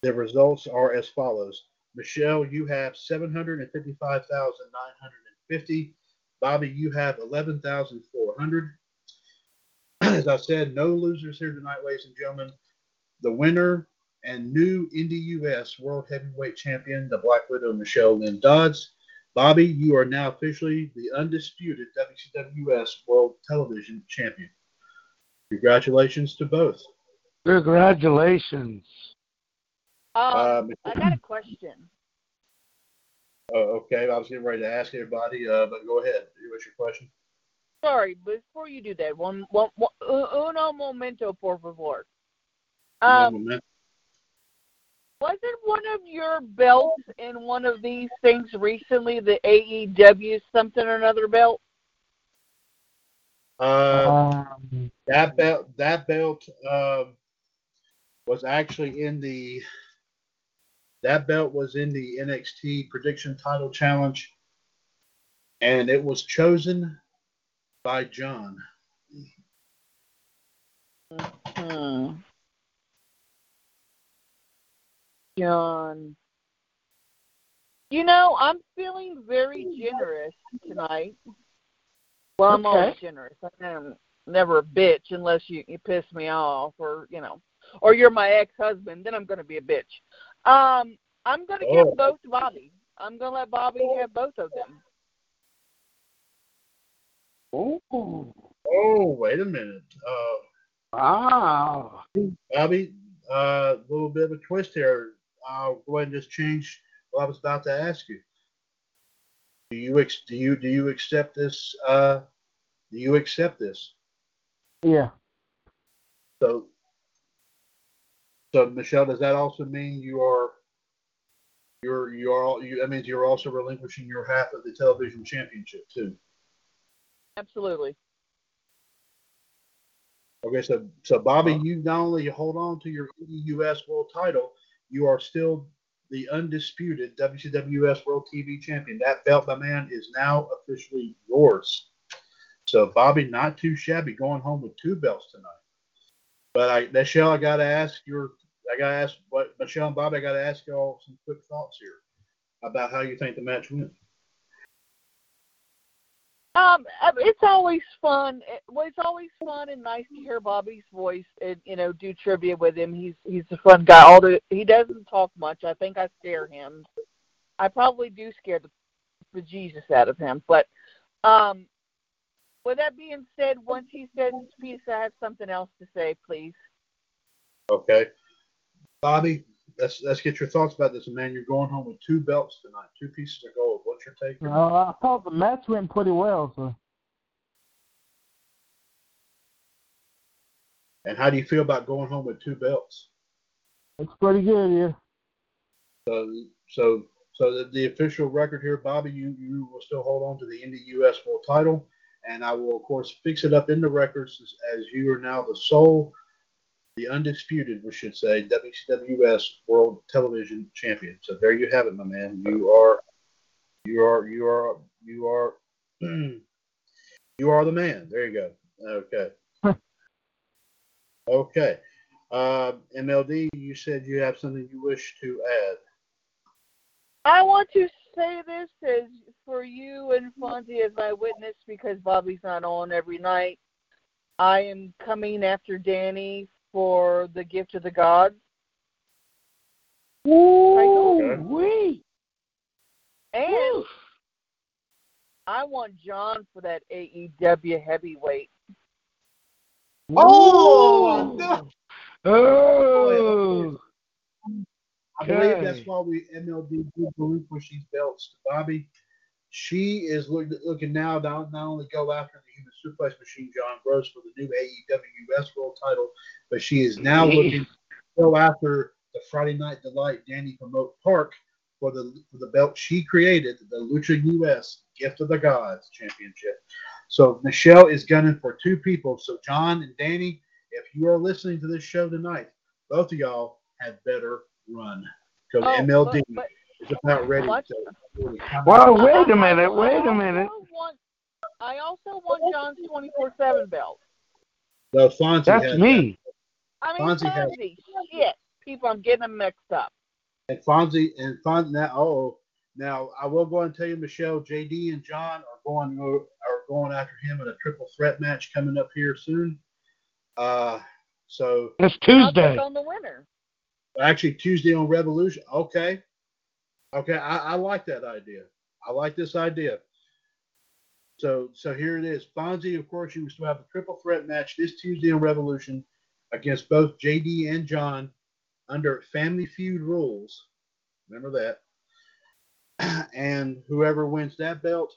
the results are as follows. Michelle, you have seven hundred and fifty-five thousand nine hundred and fifty. Bobby, you have eleven thousand four hundred. As I said, no losers here tonight, ladies and gentlemen. The winner and new Indie US World Heavyweight Champion, the Black Widow Michelle Lynn Dodds. Bobby, you are now officially the undisputed WCWUS World Television Champion. Congratulations to both. Congratulations. Um, Um, I got a question. Oh, okay, I was getting ready to ask everybody, uh, but go ahead. What's your question? Sorry, but before you do that, one, one, one uno momento, por favor. Um, moment. wasn't one of your belts in one of these things recently the AEW something or another belt? Uh, Um, that belt, that belt um, was actually in the. That belt was in the NXT Prediction Title Challenge, and it was chosen by John. Hmm. John. You know, I'm feeling very generous tonight. Well, I'm always generous. I'm never a bitch unless you, you piss me off or, you know, or you're my ex-husband, then I'm going to be a bitch. Um, I'm going to Oh. give both to Bobby. I'm going to let Bobby have both of them. Oh, Oh, wait a minute, uh, wow. Bobby. A uh, little bit of a twist here. I'll go ahead and just change what I was about to ask you. Do you ex- do you do you accept this? Uh, do you accept this? yeah. So, so Michelle, does that also mean you are, you're you are all- you? That means you're also relinquishing your half of the television championship too. Absolutely. Okay, so so Bobby, you not only hold on to your U.S. World Title, you are still the undisputed WCWUS World TV Champion. That belt, my man, is now officially yours. So Bobby, not too shabby, going home with two belts tonight. But I, Michelle, I gotta ask your, I gotta ask what Michelle and Bobby, I gotta ask y'all some quick thoughts here about how you think the match went. Um, uh, it's always fun. It- Well, it's always fun and nice to hear Bobby's voice and you know do trivia with him. He's he's a fun guy. Although he doesn't talk much, I think I scare him. I probably do scare the bejesus out of him. But um, with that being said, once he says his piece, I have something else to say, please. Okay, Bobby, let's let's get your thoughts about this, man. You're going home with two belts tonight, two pieces of gold. What's your take? Uh, I thought the match went pretty well, so And how do you feel about going home with two belts? it's pretty good, yeah. So, so, so the, the official record here, Bobby, you you will still hold on to the Indie US World Title, and I will of course fix it up in the records as, as you are now the sole, the undisputed, we should say, WCWUS World Television Champion. So there you have it, my man. You are, you are, you are, you are, you are the man. There you go. Okay. okay. Uh, MLD, you said you have something you wish to add. I want to say this as for you and Fonzie as my witness because Bobby's not on every night. I am coming after Danny for the gift of the gods. Ooh, wee. And I want John for that AEW heavyweight. Oh, no. Oh. I believe Okay. that's why we MLD did relinquish these belts to Bobby. She is look, looking now to not, not only go after the human suplex machine, John Gross, for the new AEW US World title, but she is now looking to go after the Friday Night Delight Danny Promote Park for the for the belt she created, the Lucha US Gift of the Gods Championship. So Michelle is gunning for two people. So John and Danny, if you are listening to this show tonight, both of y'all had better run because Oh, MLD but- is about ready What? to. really come Well, out. wait a minute, I wait a also minute. want- I also want John's 24 7 belt. No, Fonzie That's has me. I mean, Fonzie has- Fonzie. Shit. People, I'm getting them mixed up. that. And Fonzie and Fonzie now. Oh, now I will go and tell you, Michelle, JD, and John are going are going after him in a triple threat match coming up here soon. Uh, so It's Tuesday. on the winner. Actually Tuesday on Revolution. Okay, okay, I, I like that idea. I like this idea. So so here it is. Fonzie, of course, you still have a triple threat match this Tuesday on Revolution against both JD and John under Family Feud rules. Remember that. And whoever wins that belt,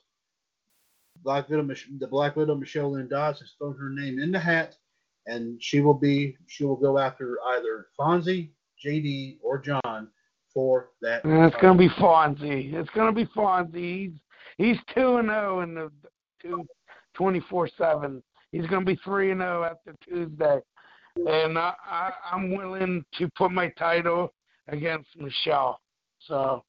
Black Widow, the Black Widow Michelle Lynn Dodds has thrown her name in the hat, and she will be she will go after either Fonzie, JD, or John for that. And it's gonna be Fonzie. It's gonna be Fonzie. He's he's two and zero in the two twenty four seven. He's gonna be three and zero after Tuesday, and I, I I'm willing to put my title against Michelle. So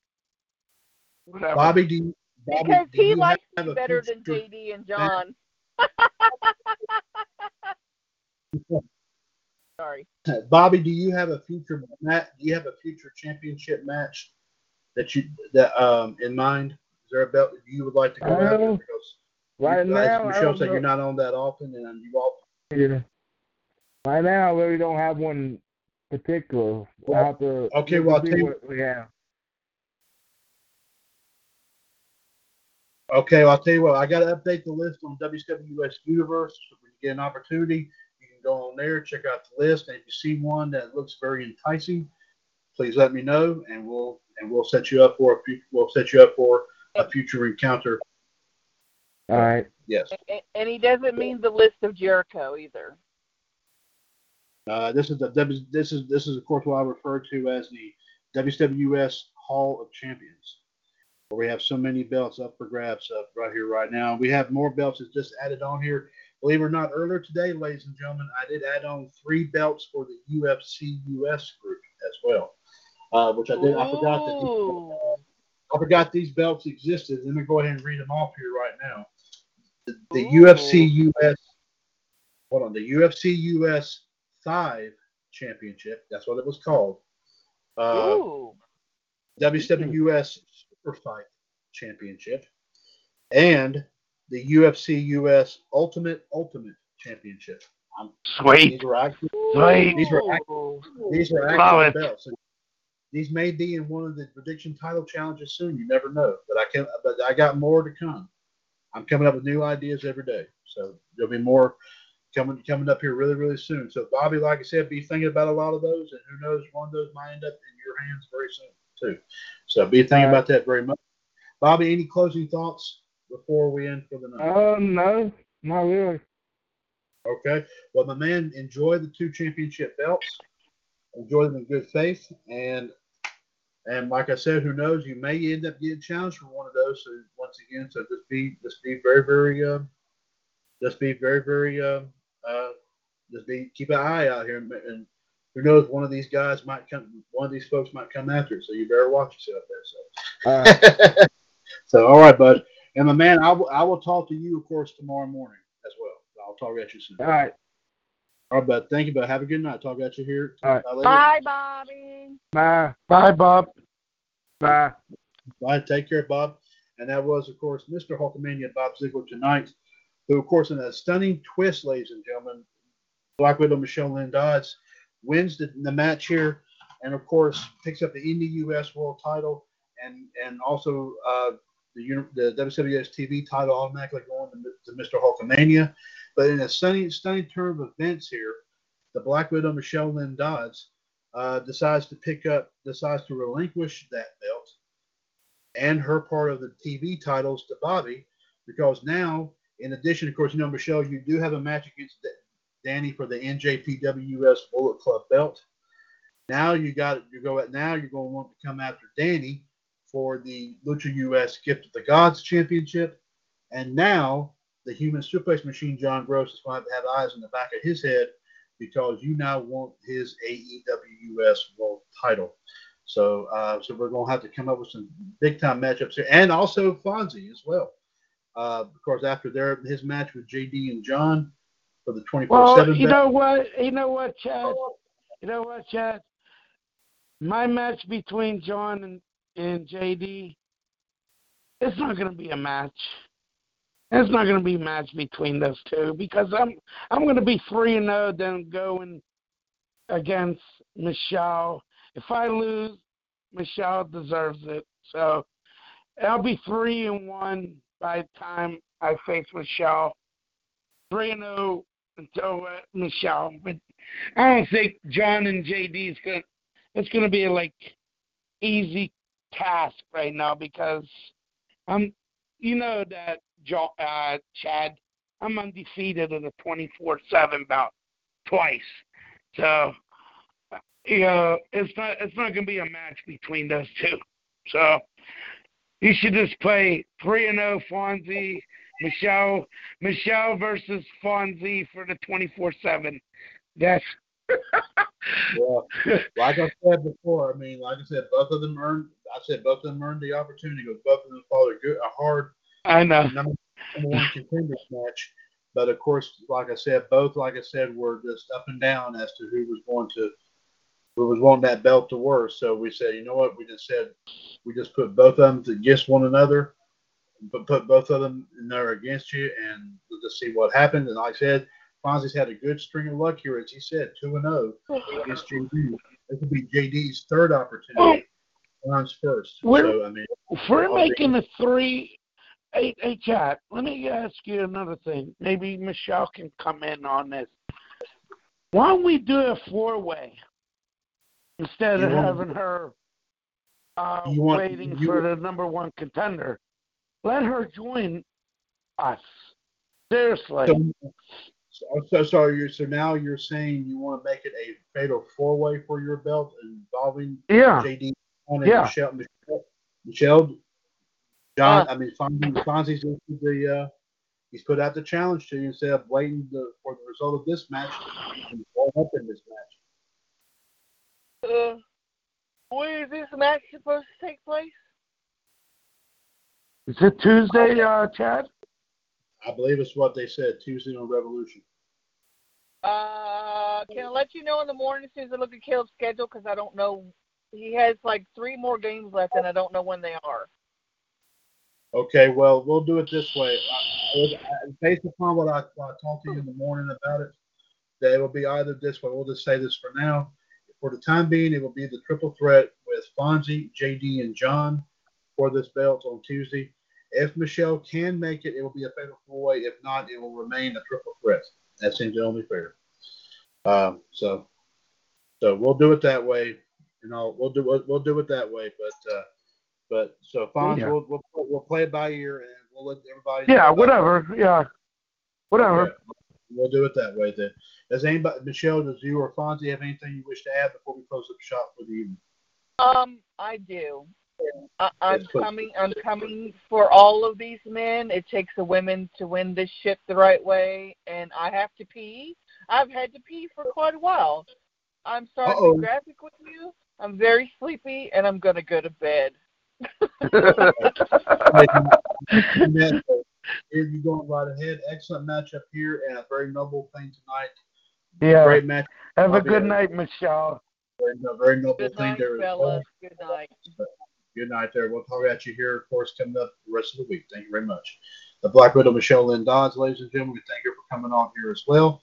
whatever. Bobby, do you, Bobby, Because do he you likes have me better than JD and John. Sorry. Bobby, do you have a future match? Do you have a future championship match that you that um in mind? Is there a belt that you would like to go after? Uh, Because Right you, now, I Michelle don't said, you're not on that often, and you all. Yeah. Right now, I really don't have one particular. I have to Okay, well, I'll tell you- what we have. Okay, well, I'll tell you what. I got to update the list on WWS Universe. So when you get an opportunity, you can go on there, check out the list, and if you see one that looks very enticing, please let me know, and we'll and we'll set you up for a fu- we'll set you up for a future encounter. All right. Yes. A- And he doesn't mean the list of Jericho either. Uh, this is the W. This is this is of course what I refer to as the WWS Hall of Champions, where we have so many belts up for grabs up right here right now. We have more belts that's just added on here. Believe it or not, earlier today, ladies and gentlemen, I did add on three belts for the UFC US group as well, uh, which I did. I forgot that. Ooh. I forgot these belts existed. Let me go ahead and read them off here right now. The, the UFC US, hold on, the UFC US Five Championship. That's what it was called. Uh, Ooh. WWS Super Fight Championship, and the UFC US Ultimate Ultimate Championship. I'm, Sweet. these are actually Sweet. These were Ooh. these are Love actual it. belts. These may be in one of the prediction title challenges soon. You never know. But I can. But I got more to come. I'm coming up with new ideas every day. So there'll be more coming coming up here really really soon. So Bobby, like I said, be thinking about a lot of those, and who knows, one of those might end up in your hands very soon too. So be thinking All right. about that very much. Bobby, any closing thoughts before we end for the night? Oh no, not really. Okay. Well, my man, enjoy the two championship belts. Enjoy them in good faith, and and like I said, who knows? You may end up getting challenged for one of those. So once again, so just be just be very very uh, just be very very uh, uh, just be keep an eye out here, and, and who knows? One of these guys might come. One of these folks might come after. So you better watch yourself there. So. All right. so all right, bud. And my man, I will talk to you, of course, tomorrow morning as well. I'll talk at you soon. All right. All right, bud. Thank you, bud. Have a good night. Talk at you here. All right. later. Bye, Bobby. Bye. Bye, Bob. Bye. Bye. Take care, Bob. And that was, of course, Mr. Hulkamania Bob Ziegler tonight, who, of course, in a stunning twist, ladies and gentlemen, Black Widow Michelle Lynn Dodds wins the, the match here, and of course picks up the INDYUS World Title and and also uh, the the WWS TV title automatically going to, to Mr. Hulkamania. But in a stunning stunning turn of events here, the Black Widow Michelle Lynn Dodds uh, decides to pick up decides to relinquish that belt and her part of the TV titles to Bobby because now, in addition, of course, you know Michelle, you do have a match against Danny for the NJPWS Bullet Club belt. Now you got you go at now you're going to want to come after Danny for the Lucha US Gift of the Gods Championship, and now the Human Suplex Machine John Gross is going to have eyes in the back of his head because you now want his AEW US World Title. So, uh, so we're going to have to come up with some big time matchups here, and also Fonzie as well. Uh, of course, after their his match with JD and John, for the 24 Well, 7 you know what? You know what, Chad? You know what, Chad? My match between John and, and JD, it's not going to be a match. It's not going to be a match between those two because I'm I'm going to be three and zero, then going against Michelle. If I lose, Michelle deserves it. So I'll be three and one by the time I face Michelle. Three and zero until uh, Michelle. But I don't think John and JD is gonna. It's gonna be like easy task right now because I'm. You know that uh, Chad. I'm undefeated in a 24/7 bout twice. So you know it's not it's not gonna be a match between those two. So you should just play three and zero Fonzie Michelle Michelle versus Fonzie for the twenty four seven. That's well, like I said before, I mean, like I said, both of them earned. I said both of them earned the opportunity because both of them fought a good, a hard I know. number, number one contenders match. But of course, like I said, both, like I said, were just up and down as to who was going to, who was wanting that belt to work. So we said, you know what? We just said, we just put both of them against one another, but put both of them in there against you, and we'll just see what happens. And like I said, Fonzie's had a good string of luck here, as he said, two and oh zero against JD. This will be JD's third opportunity. Oh. Ron's first. We're- so I mean, If we're making a three hey hey chat, let me ask you another thing. Maybe Michelle can come in on this. Why don't we do a four way instead of You want- having her uh, You want- waiting you- for the number one contender? Let her join us. Seriously. So, so, so, so you're so now you're saying you want to make it a fatal four way for your belt involving yeah. JD and Yeah. Michelle, Michelle, Michelle, John. I mean, Fonzie, Fonzie's issued the uh, he's put out the challenge to you instead of waiting the, for the result of this match and going up in this match. Uh, where is this match supposed to take place? Is it Tuesday, uh, Chad? I believe it's what they said Tuesday on Revolution. Uh, can I let you know in the morning as soon as I look at Caleb's schedule? Because I don't know. He has like three more games left, and I don't know when they are. Okay, well, we'll do it this way. I, I- based upon what I, what I talked to you in the morning about it, that it will be either this way. We'll just say this for now. For the time being, it will be the triple threat with Fonzie, JD, and John for this belt on Tuesday. If Michelle can make it, it will be a fatal four way. If not, it will remain a triple threat. That seems only fair. Um, so, so we'll do it that way. You know, we'll do we'll, we'll do it that way. But uh, but so Fonz, Yeah. we'll, we'll we'll play it by ear and we'll let everybody. Yeah, know about- whatever. Yeah. Whatever. Yeah, we'll do it that way then. Does anybody, Michelle, does you or Fonzie have anything you wish to add before we close up shop for the evening? Um, I do. I, I'm Yes, coming. I'm coming for all of these men. It takes the women to win this ship the right way, and I have to pee. I've had to pee for quite a while. I'm sorry to Uh-oh. be graphic with you. I'm very sleepy, and I'm gonna go to bed. And then, Here you going right ahead. Excellent matchup here and a very noble thing tonight. yeah. Great match. Have a good uh, night, Michelle. Very, very noble Good thing night, there fellas. Good night. Good good night there. We'll talk at you here, of course, coming up the rest of the week. Thank you very much. The Black Widow, Michelle Lynn Dodds, ladies and gentlemen, we thank you for coming on here as well.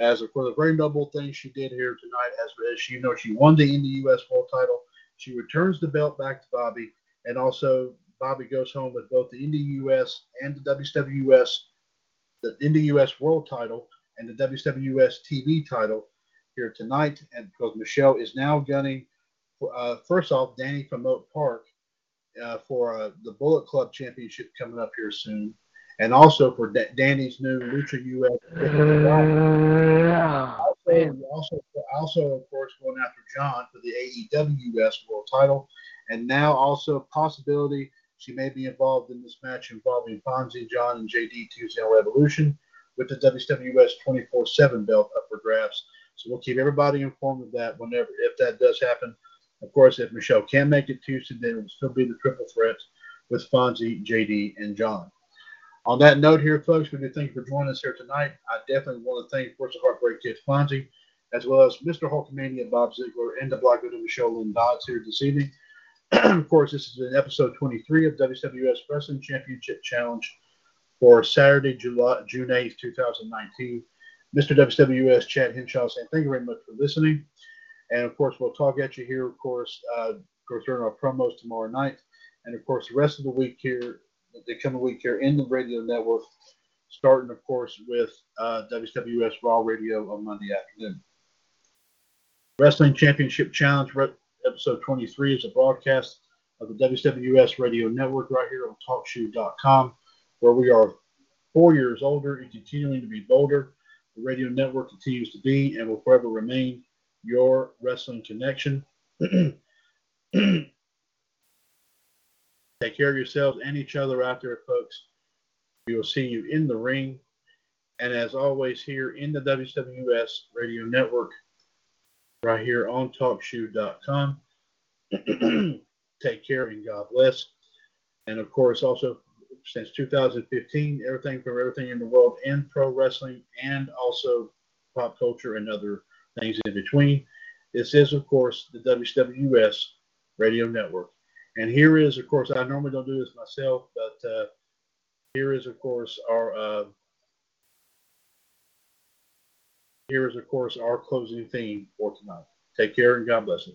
As for the very noble thing she did here tonight, as, as you know, she won the INDYUS World title. She returns the belt back to Bobby, and also Bobby goes home with both the INDYUS and the WWS, the INDYUS World title and the WWS TV title here tonight. And because Michelle is now gunning, uh, first off, Danny from Oak Park uh, for uh, the Bullet Club Championship coming up here soon, and also for D- Danny's new Lucha US. Uh, oh, also, also, also, of course, going after John for the AEW US World Title, and now also possibility she may be involved in this match involving Fonzie, John, and JD Tuesday on Revolution with the WWS 24/7 belt up for grabs. So we'll keep everybody informed of that whenever if that does happen. Of course, if Michelle can make it Tuesday, then it will still be the triple threat with Fonzie, JD, and John. On that note here, folks, we do thank you for joining us here tonight. I definitely want to thank, of course, the Heartbreak Kid Fonzie, as well as Mr. Hulkamania Bob Ziegler and the Black Widow Michelle Lynn Dodds here this evening. of course, this is an episode 23 of WWS Wrestling Championship Challenge for Saturday, July, June 8th, 2019. Mr. WWS Chad Henshaw saying thank you very much for listening. And of course, we'll talk at you here, of course, uh, of course, during our promos tomorrow night. And of course, the rest of the week here, the coming week here in the radio network, starting, of course, with uh, WWS Raw Radio on Monday afternoon. Wrestling Championship Challenge, episode 23, is a broadcast of the WWS Radio Network right here on TalkShoe.com where we are four years older and continuing to be bolder. The radio network continues to be and will forever remain your wrestling connection. Take care of yourselves and each other out there, folks. We will see you in the ring. And as always, here in the WWS Radio Network, right here on TalkShoe.com. Take care and God bless. And of course, also since 2015, everything from everything in the world in pro wrestling and also pop culture and other things in between. This is, of course, the WWS Radio Network. And here is, of course, I normally don't do this myself, but uh, here is, of course, our uh, here is, of course, our closing theme for tonight. Take care and God bless you.